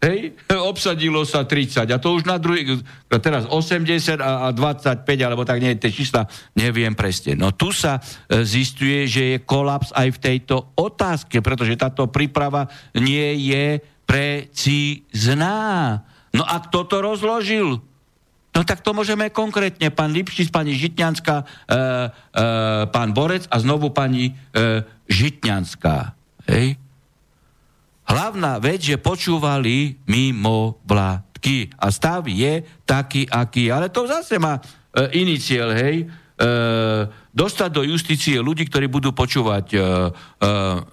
Hej, obsadilo sa 30 a to už na druhý, teraz 80 a, a 25, alebo tak nie, tie čísla neviem presne. No tu sa e, zistuje, že je kolaps aj v tejto otázke, pretože táto príprava nie je precízná. No a kto to rozložil? No tak to môžeme konkrétne. Pán Lipšic, pani Žitňanská, e, e, pán Borec a znovu pani e, Žitňanská. Hej? Hlavná vec, že počúvali mimo vládky. A stav je taký, aký. Ale to zase má e, iný cieľ, hej. E, dostať do justície ľudí, ktorí budú počúvať e, e,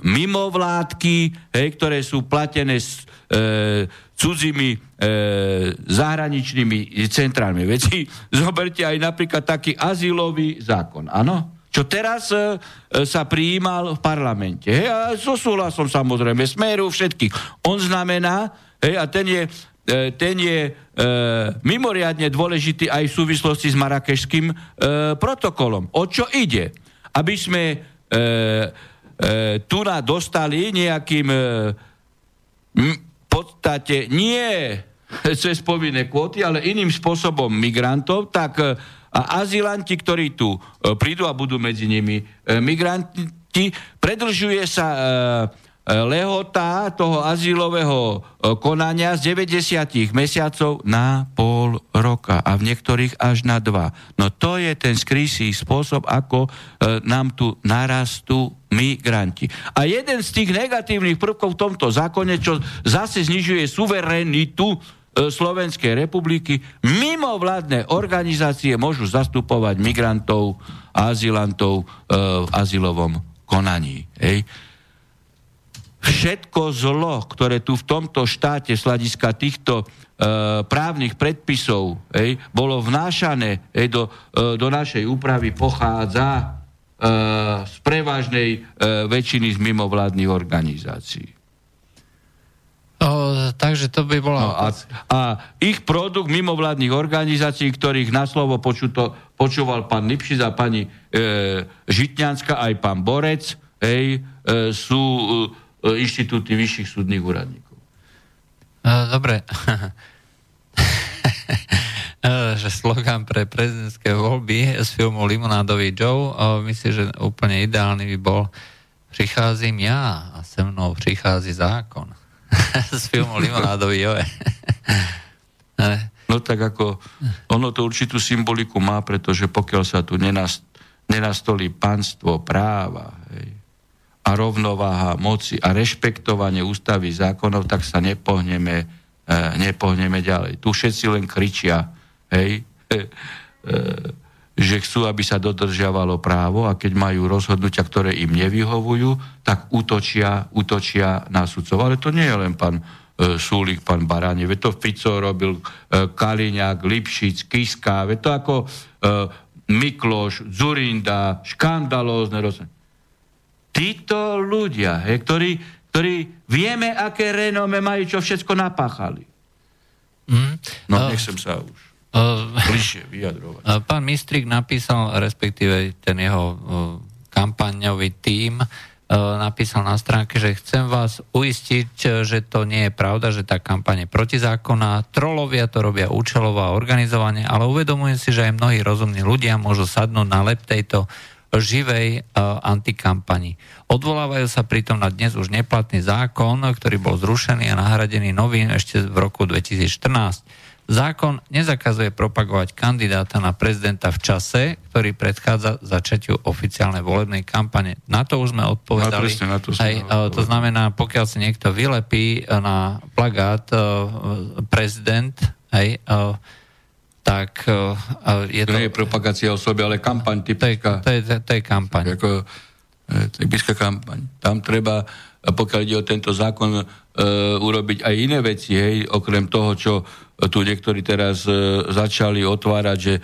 mimo vládky, hej, ktoré sú platené s e, cudzími e, zahraničnými centrálmi. Veci *laughs* zoberte aj napríklad taký azylový zákon, áno? Čo teraz e, e, sa prijímal v parlamente. Hej, a so súhlasom samozrejme Smeru všetkých. On znamená, hej, a ten je, e, ten je e, mimoriadne dôležitý aj v súvislosti s marakešským e, protokolom. O čo ide? Aby sme e, e, tu na dostali nejakým e, m, podstate nie *laughs* cez povinné kvóty, ale iným spôsobom migrantov, tak e, a azylanti, ktorí tu e, prídu a budú medzi nimi e, migranti, predlžuje sa e, lehota toho azylového konania z 90 mesiacov na pol roka a v niektorých až na dva. No to je ten skrysý spôsob, ako nám tu narastú migranti. A jeden z tých negatívnych prvkov v tomto zákone, čo zase znižuje suverenitu Slovenskej republiky mimovládne organizácie môžu zastupovať migrantov a azylantov e, v azylovom konaní. Hej. Všetko zlo, ktoré tu v tomto štáte z hľadiska týchto e, právnych predpisov hej, bolo vnášané hej, do, e, do našej úpravy, pochádza z prevažnej väčšiny z mimovládnych organizácií. O, takže to by bola... No, a, a ich produkt mimovládnych organizácií, ktorých na slovo počuto, počúval pán Lipšic a pani e, Žitňanská, aj pán Borec, hej, e, sú e, inštitúty vyšších súdnych úradníkov. E, dobre. *laughs* E, že slogan pre prezidentské voľby z filmu Limonádový Joe, e, myslím, že úplne ideálny by bol Pricházím ja a se mnou prichází zákon. *laughs* z filmu Limonádový Joe. *laughs* no tak ako, ono to určitú symboliku má, pretože pokiaľ sa tu nenast, nenastolí panstvo práva hej, a rovnováha moci a rešpektovanie ústavy zákonov, tak sa nepohneme, e, nepohneme ďalej. Tu všetci len kričia, hej, e, *laughs* e, že chcú, aby sa dodržiavalo právo a keď majú rozhodnutia, ktoré im nevyhovujú, tak útočia, útočia na sudcov. Ale to nie je len pán e, Súlik, pán Baráne, veď to Fico robil, e, Kaliňák, Lipšic, Kiska, veď to ako e, Mikloš, Zurinda, škandalózne rozhodnutia. Títo ľudia, he, ktorí, ktorí vieme, aké renome majú, čo všetko napáchali. Mm, no, nechcem sa už bližšie vyjadrovať. Pán Mistrik napísal, respektíve ten jeho kampaňový tím napísal na stránke, že chcem vás uistiť, že to nie je pravda, že tá kampaň je protizákonná. Trolovia to robia účelovo a organizovane, ale uvedomujem si, že aj mnohí rozumní ľudia môžu sadnúť na lep tejto živej uh, antikampani. Odvolávajú sa pritom na dnes už neplatný zákon, ktorý bol zrušený a nahradený novým ešte v roku 2014. Zákon nezakazuje propagovať kandidáta na prezidenta v čase, ktorý predchádza začatiu oficiálnej volebnej kampane. Na to už sme odpovedali. No, presne, na to, Aj, to znamená, pokiaľ si niekto vylepí na plagát prezident, aj, tak je to... To nie je propagácia osoby, ale kampaň typická. To je, to je, to je kampaň. Ako, e, typická kampaň. Tam treba, pokiaľ ide o tento zákon, e, urobiť aj iné veci, hej, okrem toho, čo tu niektorí teraz e, začali otvárať, že e,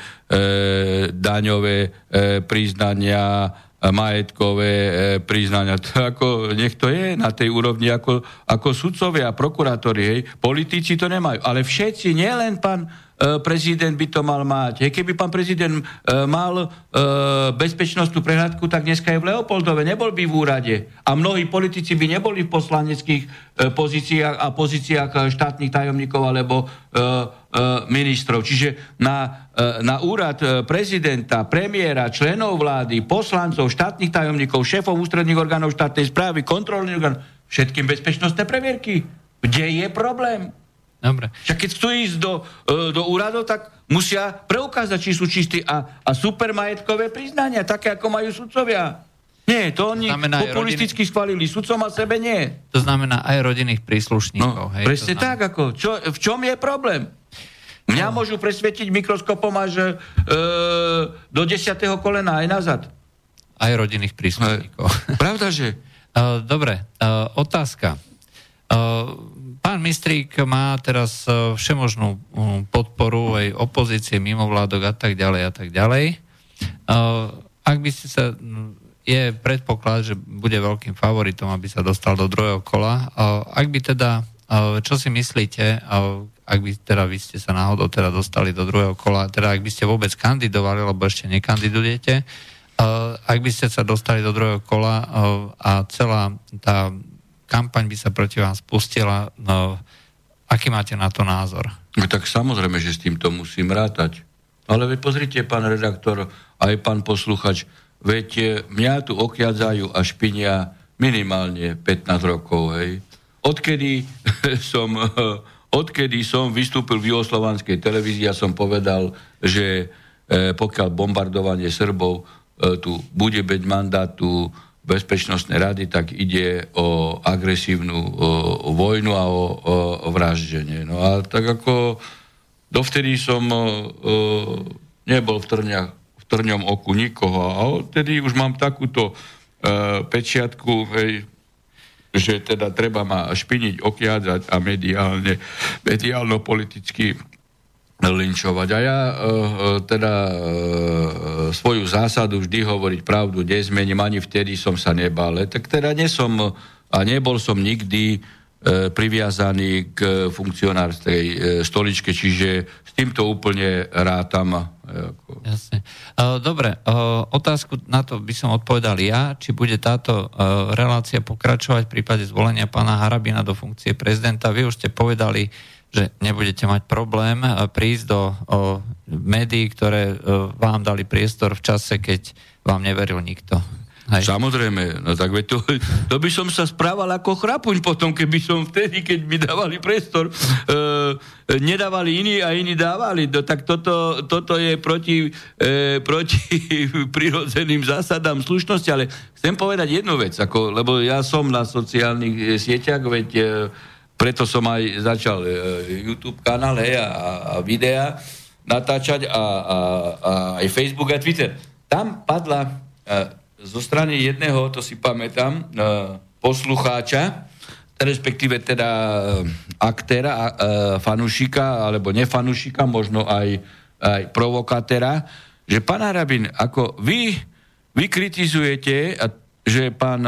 daňové e, priznania, majetkové e, priznania. To ako, nech to je na tej úrovni ako, ako sudcovia, prokurátori, hej. Politici to nemajú. Ale všetci, nielen pán E, prezident by to mal mať. Keby pán prezident e, mal e, bezpečnostnú prehľadku, tak dneska je v Leopoldove, nebol by v úrade. A mnohí politici by neboli v poslaneckých pozíciách a pozíciách štátnych tajomníkov alebo ministrov. Čiže na, na úrad prezidenta, premiéra, členov vlády, poslancov, štátnych tajomníkov, šéfov ústredných orgánov štátnej správy, kontrolných orgánov, všetkým bezpečnostné previerky. Kde je problém? Dobre. Však keď chcú ísť do, e, do úradov, tak musia preukázať, či sú čistí a, a supermajetkové priznania, také ako majú sudcovia. Nie, to oni to populisticky rodiny... schválili, sudcom a sebe nie. To znamená aj rodinných príslušníkov. No, hej, presne znamená... tak, ako, čo, v čom je problém? Mňa no. môžu presvietiť mikroskopom až e, do desiatého kolena aj nazad. Aj rodinných príslušníkov. Pravda, že? *laughs* E, dobre, e, otázka. Pán Mistrík má teraz e, všemožnú podporu aj opozície, mimovládok a tak ďalej a tak ďalej. E, ak by ste sa je predpoklad, že bude veľkým favoritom, aby sa dostal do druhého kola. E, ak by teda, čo si myslíte, ak by teda vy ste sa náhodou teda dostali do druhého kola, teda ak by ste vôbec kandidovali, lebo ešte nekandidujete, ak by ste sa dostali do druhého kola a celá tá kampaň by sa proti vám spustila. No, aký máte na to názor? No, tak samozrejme, že s týmto musím rátať. Ale vy pozrite, pán redaktor, aj pán posluchač, veď mňa tu okiadzajú a špinia minimálne 15 rokov, hej. Odkedy *laughs* som, *laughs* odkedy som vystúpil v juhoslovanskej televízii a som povedal, že eh, pokiaľ bombardovanie Srbov eh, tu bude beť mandátu bezpečnostnej rady, tak ide o agresívnu o, vojnu a o, o, vraždenie. No a tak ako dovtedy som o, nebol v, trňach, v trňom oku nikoho a odtedy už mám takúto e, pečiatku, hej, že teda treba ma špiniť, okiadzať a mediálne, mediálno-politicky linčovať. A ja uh, teda uh, svoju zásadu vždy hovoriť pravdu nezmením, ani vtedy som sa nebal. Tak teda nesom a nebol som nikdy uh, priviazaný k funkcionárskej uh, stoličke, čiže s týmto úplne rátam. Jasne. Dobre, otázku na to by som odpovedal ja, či bude táto relácia pokračovať v prípade zvolenia pána Harabina do funkcie prezidenta. Vy už ste povedali, že nebudete mať problém eh, prísť do o, médií, ktoré o, eh, vám dali priestor v čase, keď vám neveril nikto. Hej. Samozrejme, no tak to, to by som sa správal ako chrapuň potom, keby som vtedy, keď mi dávali priestor, e, nedávali iní a iní dávali. No, tak toto, toto je proti, e, proti *laughs* prirodzeným zásadám slušnosti, ale chcem povedať jednu vec, ako, lebo ja som na sociálnych sieťach, veď e, preto som aj začal e, YouTube kanál hej, a, a videa natáčať a, a, a aj Facebook a Twitter. Tam padla e, zo strany jedného, to si pamätám, e, poslucháča, respektíve teda aktéra, fanušika, alebo nefanušika, možno aj, aj provokatéra, že pán Harabin, ako vy, vy kritizujete, že pán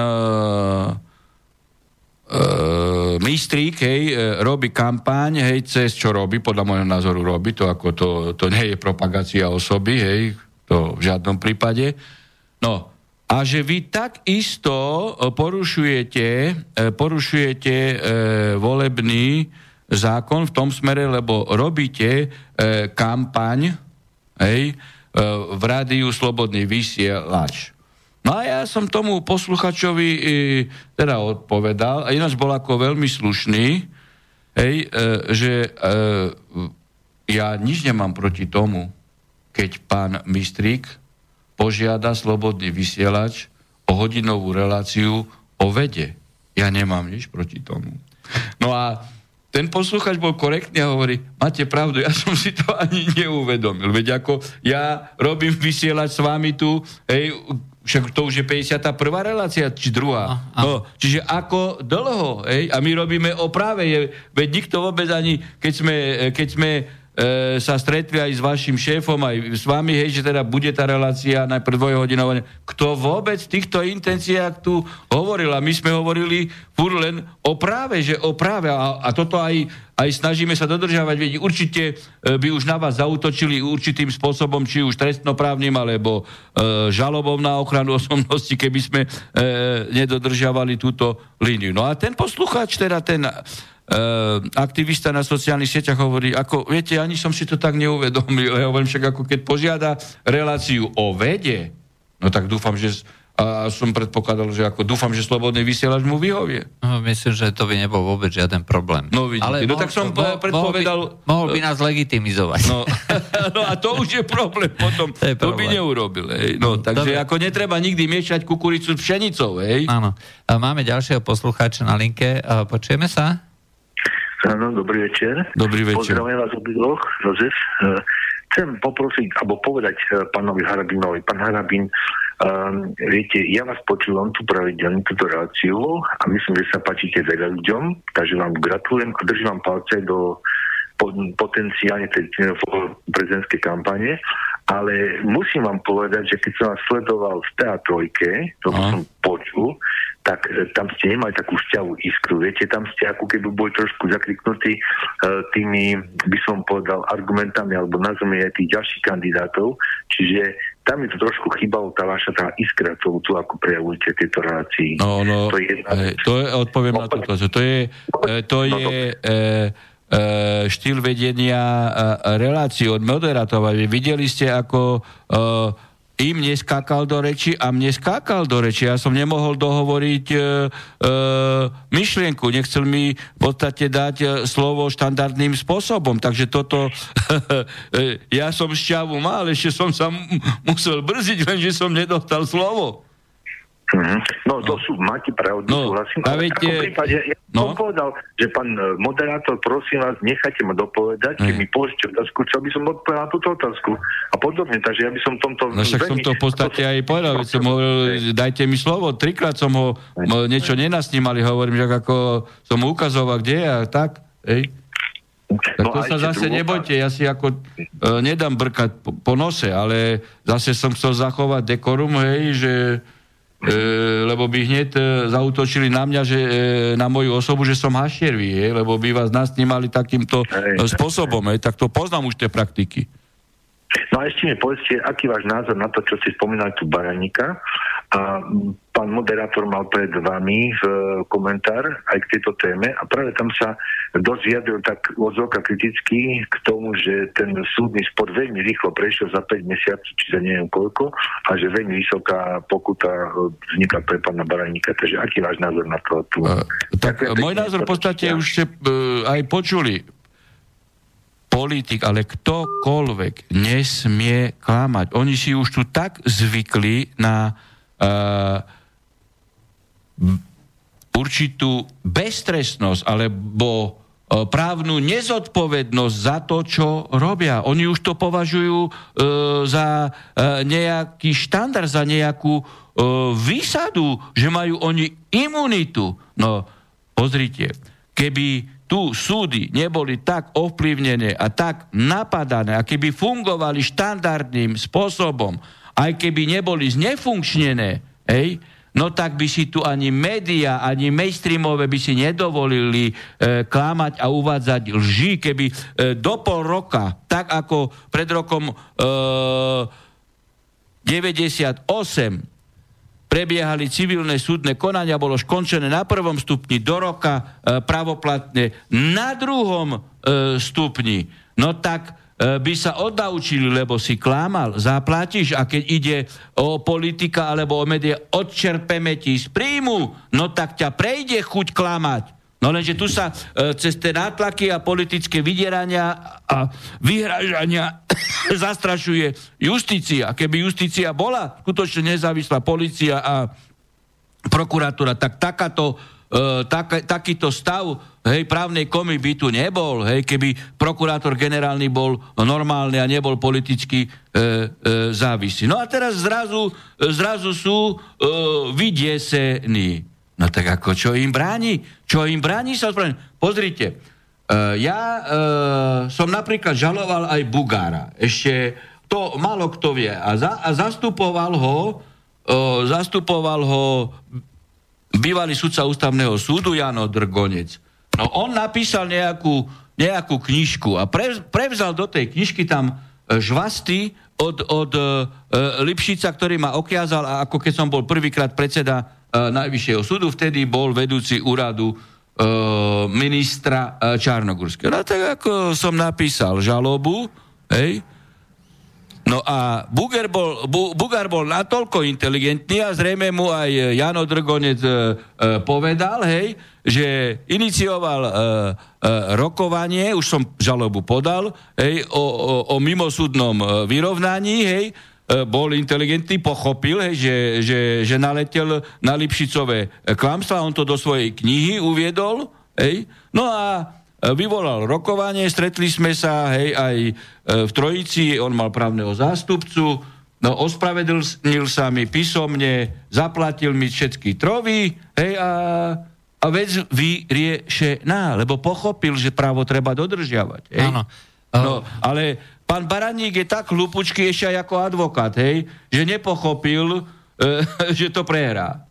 Uh, Mistrík, hej, e, robí kampaň, hej, cez čo robí, podľa môjho názoru robí, to ako to, to nie je propagácia osoby, hej, to v žiadnom prípade. No, a že vy takisto porušujete, e, porušujete e, volebný zákon v tom smere, lebo robíte e, kampaň hej, e, v rádiu Slobodný vysielač. No a ja som tomu posluchačovi e, teda odpovedal, a ináč bol ako veľmi slušný, hej, e, že e, ja nič nemám proti tomu, keď pán Mistrík požiada slobodný vysielač o hodinovú reláciu o vede. Ja nemám nič proti tomu. No a ten posluchač bol korektný a hovorí, máte pravdu, ja som si to ani neuvedomil. Veď ako ja robím vysielač s vami tu, hej, však to už je 51. relácia, či druhá. A, a. No, čiže ako dlho, hej? A my robíme o práve, je, veď nikto vôbec ani, keď sme, keď sme e, sa stretli aj s vašim šéfom, aj s vami, hej, že teda bude tá relácia najprv dvojhodinová. Kto vôbec v týchto intenciách tu hovoril? A my sme hovorili fur len o práve, že o práve. A, a toto aj, aj snažíme sa dodržiavať. Veď určite e, by už na vás zautočili určitým spôsobom, či už trestnoprávnym, alebo e, žalobom na ochranu osobnosti, keby sme e, nedodržiavali túto líniu. No a ten poslucháč, teda ten Uh, aktivista na sociálnych sieťach hovorí, ako, viete, ani som si to tak neuvedomil, ja hovorím však, ako keď požiada reláciu o vede, no tak dúfam, že a som predpokladal, že ako dúfam, že slobodný vysielač mu vyhovie. No, myslím, že to by nebol vôbec žiaden problém. No vidíte, Ale no mohol, tak som mohol, predpovedal... Mohol by, mohol by nás legitimizovať. No, *laughs* no a to už je problém potom. To, je problém. to by neurobil. Hej. No, takže Dobre. ako netreba nikdy miešať kukuricu s pšenicou. Hej. Áno. Máme ďalšieho poslucháča na linke. Počujeme sa? Áno, dobrý večer. Dobrý večer. Pozdravujem vás obidvoch, Jozef. Eh, chcem poprosiť, alebo povedať eh, pánovi Harabinovi. Pán Harabin, um, viete, ja vás počúvam tu pravidelne túto reláciu a myslím, že sa páčite veľa ľuďom, takže vám gratulujem a držím vám palce do potenciálne tej prezidentskej kampane, ale musím vám povedať, že keď som vás sledoval v teatrojke, to som počul, tak e, tam ste nemali takú vzťahu iskru. Viete, tam ste ako keby boli trošku zakriknutí e, tými, by som povedal, argumentami alebo názvami aj tých ďalších kandidátov. Čiže tam mi to trošku chýbalo, tá vaša tá iskra, tú, tú ako prejavujete tieto relácii. No, no, to je, e, to je odpoviem na toto. To je, e, to no, je e, e, štýl vedenia e, relácií od moderátora. Videli ste, ako e, im neskákal do reči a mne skákal do reči. Ja som nemohol dohovoriť e, e, myšlienku. Nechcel mi v podstate dať e, slovo štandardným spôsobom. Takže toto, *laughs* e, ja som šťavu mal, ešte som sa m- musel brziť, lenže som nedostal slovo. Mm-hmm. No to sú, máte pravdu, No, súhlasím. ale v viete- takom prípade, ja no. som povedal, že pán e, moderátor, prosím vás, nechajte ma dopovedať, keď Hej. mi položíte otázku, čo by som odpovedal na túto otázku. A podobne, takže ja by som tomto... No však som to v podstate aj povedal, veď som hovoril, dajte mi slovo, trikrát som ho m, niečo nenasnímali, hovorím, že ako som mu ukazoval, kde je a tak, hej. Tak No to sa zase druhú nebojte, ja si ako e, nedám brkať po, po nose, ale zase som chcel zachovať dekorum, hej, že lebo by hneď e, zautočili na mňa, že e, na moju osobu, že som hašiervý, hej, lebo by vás nasnímali takýmto Hej. e, spôsobom, tak to poznám už tie praktiky. No a ešte mi povedzte, aký váš názor na to, čo si spomínali tu Baranika. A pán moderátor mal pred vami v komentár aj k tejto téme a práve tam sa dosť vyjadril tak odzvoka kriticky k tomu, že ten súdny spor veľmi rýchlo prešiel za 5 mesiacov, či za neviem koľko, a že veľmi vysoká pokuta e, vzniká pre pána Baranika. Takže aký váš názor na to? Tu? Uh, tak Ďakujem môj názor v podstate už ste uh, aj počuli. Politik, ale ktokoľvek nesmie klamať. Oni si už tu tak zvykli na uh, určitú beztrestnosť alebo uh, právnu nezodpovednosť za to, čo robia. Oni už to považujú uh, za uh, nejaký štandard, za nejakú uh, výsadu, že majú oni imunitu. No, pozrite, keby tu súdy neboli tak ovplyvnené a tak napadané, a keby fungovali štandardným spôsobom, aj keby neboli znefunkčnené, hej, no tak by si tu ani média, ani mainstreamové by si nedovolili e, klamať a uvádzať lži, keby e, do pol roka, tak ako pred rokom e, 98 prebiehali civilné súdne konania, bolo skončené na prvom stupni do roka e, pravoplatne na druhom e, stupni. No tak e, by sa odnaučili, lebo si klámal, zaplatíš a keď ide o politika alebo o médiá, odčerpeme ti z príjmu, no tak ťa prejde chuť klamať. No lenže tu sa e, cez tie nátlaky a politické vydierania a vyhražania *coughs* zastrašuje justícia. Keby justícia bola skutočne nezávislá policia a prokuratúra, tak takáto, e, tak, takýto stav hej, právnej komy by tu nebol, hej, keby prokurátor generálny bol normálny a nebol politicky e, e, závislý. No a teraz zrazu, zrazu sú e, vydiesení. No tak ako, čo im bráni? Čo im bráni sa ospravedlniť? Pozrite, uh, ja uh, som napríklad žaloval aj Bugára. Ešte to málo kto vie. A, za, a zastupoval ho uh, zastupoval ho bývalý sudca ústavného súdu Jano Drgonec. No on napísal nejakú, nejakú knižku a pre, prevzal do tej knižky tam žvasty od, od e, Lipšica, ktorý ma okiazal ako keď som bol prvýkrát predseda Najvyššieho súdu, vtedy bol vedúci úradu e, ministra e, Čarnogurského. No tak ako som napísal žalobu, hej, No a Bugar bol, Bu, Bugar bol natoľko inteligentný a zrejme mu aj Jano Drgonec e, e, povedal, hej, že inicioval e, e, rokovanie, už som žalobu podal, hej, o, o, o mimosúdnom e, vyrovnaní, hej, e, bol inteligentný, pochopil, hej, že, že, že naletel na Lipšicové klamstvá, on to do svojej knihy uviedol, hej, no a vyvolal rokovanie, stretli sme sa, hej, aj v Trojici, on mal právneho zástupcu, no ospravedlnil sa mi písomne, zaplatil mi všetky trovy, hej, a, a vec vyriešená, lebo pochopil, že právo treba dodržiavať. Hej. Áno. No, ale pán Baraník je tak hlupučký ešte aj ako advokát, hej, že nepochopil, e, *laughs* že to prehrá.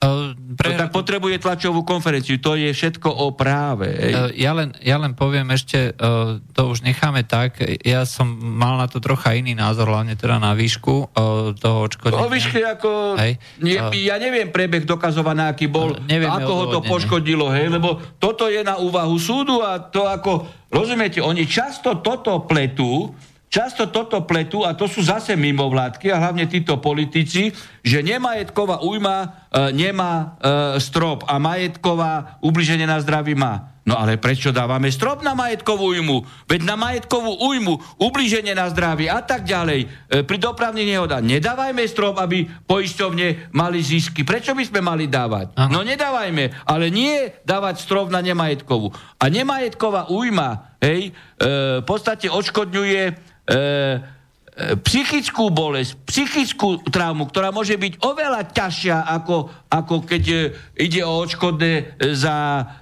Uh, Pre... No, tak potrebuje tlačovú konferenciu, to je všetko o práve. Uh, ja, len, ja len poviem ešte, uh, to už necháme tak, ja som mal na to trocha iný názor, hlavne teda na výšku uh, toho odškodnenia. O výške ako... Hej. Uh, ja neviem prebeh dokazovaný, aký bol, ako ho to poškodilo, hej, lebo toto je na úvahu súdu a to ako, rozumiete, oni často toto pletú, často toto pletú a to sú zase mimovládky a hlavne títo politici, že nemajetková újma e, nemá e, strop a majetková ubliženie na zdraví má. No ale prečo dávame strop na majetkovú újmu? Veď na majetkovú újmu, ubliženie na zdraví a tak ďalej. E, pri dopravných nehodách nedávajme strop, aby poisťovne mali zisky. Prečo by sme mali dávať? Ano. No nedávajme, ale nie dávať strop na nemajetkovú. A nemajetková újma, hej, e, v podstate odškodňuje e, E, psychickú bolesť, psychickú traumu, ktorá môže byť oveľa ťažšia, ako, ako keď e, ide o odškodné za,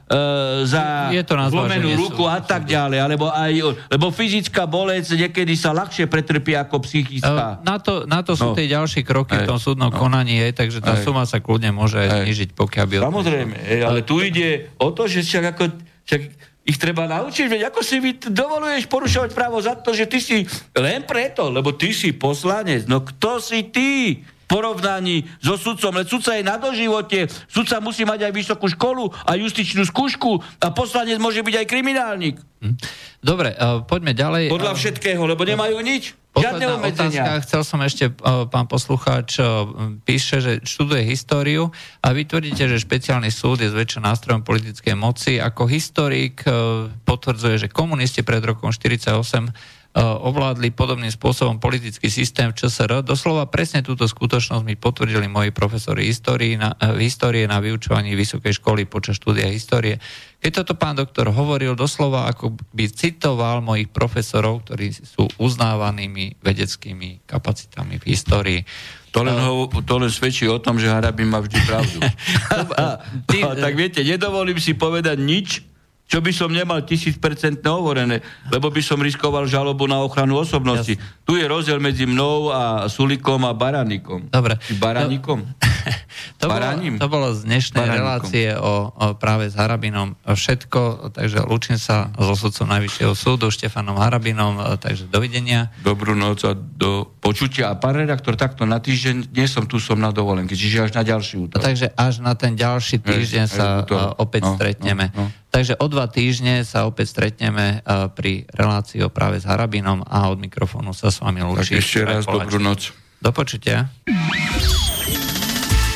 e, za je to zlomenú ruku a tak ďalej. Alebo aj, lebo fyzická bolesť niekedy sa ľahšie pretrpí ako psychická. Na to, na to sú no. tie ďalšie kroky aj, v tom súdnom no. konaní, aj, takže tá aj. suma sa kľudne môže aj znižiť, pokiaľ by... Samozrejme, ale tu ide o to, že však ako... Však ich treba naučiť, veď ako si vy dovoluješ porušovať právo za to, že ty si len preto, lebo ty si poslanec. No kto si ty? porovnaní so sudcom, ale sudca je na doživote, sudca musí mať aj vysokú školu a justičnú skúšku a poslanec môže byť aj kriminálnik. Hm. Dobre, uh, poďme ďalej. Podľa všetkého, lebo nemajú nič. Žiadne obmedzenia. Otázka, chcel som ešte, pán poslucháč, píše, že študuje históriu a vy tvrdíte, že špeciálny súd je zväčša nástrojom politickej moci. Ako historik potvrdzuje, že komunisti pred rokom 1948 ovládli podobným spôsobom politický systém v ČSR. Doslova presne túto skutočnosť mi potvrdili moji profesori histórie na, histórie na vyučovaní vysokej školy počas štúdia histórie. Keď toto pán doktor hovoril doslova, ako by citoval mojich profesorov, ktorí sú uznávanými vedeckými kapacitami v histórii. To len, ho, to len svedčí o tom, že Harabin má vždy pravdu. *laughs* *laughs* a, tak viete, nedovolím si povedať nič, čo by som nemal tisícpercentne hovorené, lebo by som riskoval žalobu na ochranu osobnosti. Jasne. Tu je rozdiel medzi mnou a Sulikom a Baranikom. Dobre. Baranikom? To, to, bolo, to bolo z dnešnej Baranikom. relácie o, o práve s Harabinom všetko, takže lúčim sa so sudcom Najvyššieho súdu Štefanom Harabinom, takže dovidenia. Dobrú noc a do počutia. A pán redaktor, takto na týždeň, nie som tu, som na dovolenke, čiže až na ďalší útok. Takže až na ten ďalší týždeň aj, sa aj opäť no, stretneme. No, no. Takže o dva týždne sa opäť stretneme uh, pri relácii o práve s Harabinom a od mikrofónu sa s vami lúči. Tak ešte raz dobrú noc. Do počutia.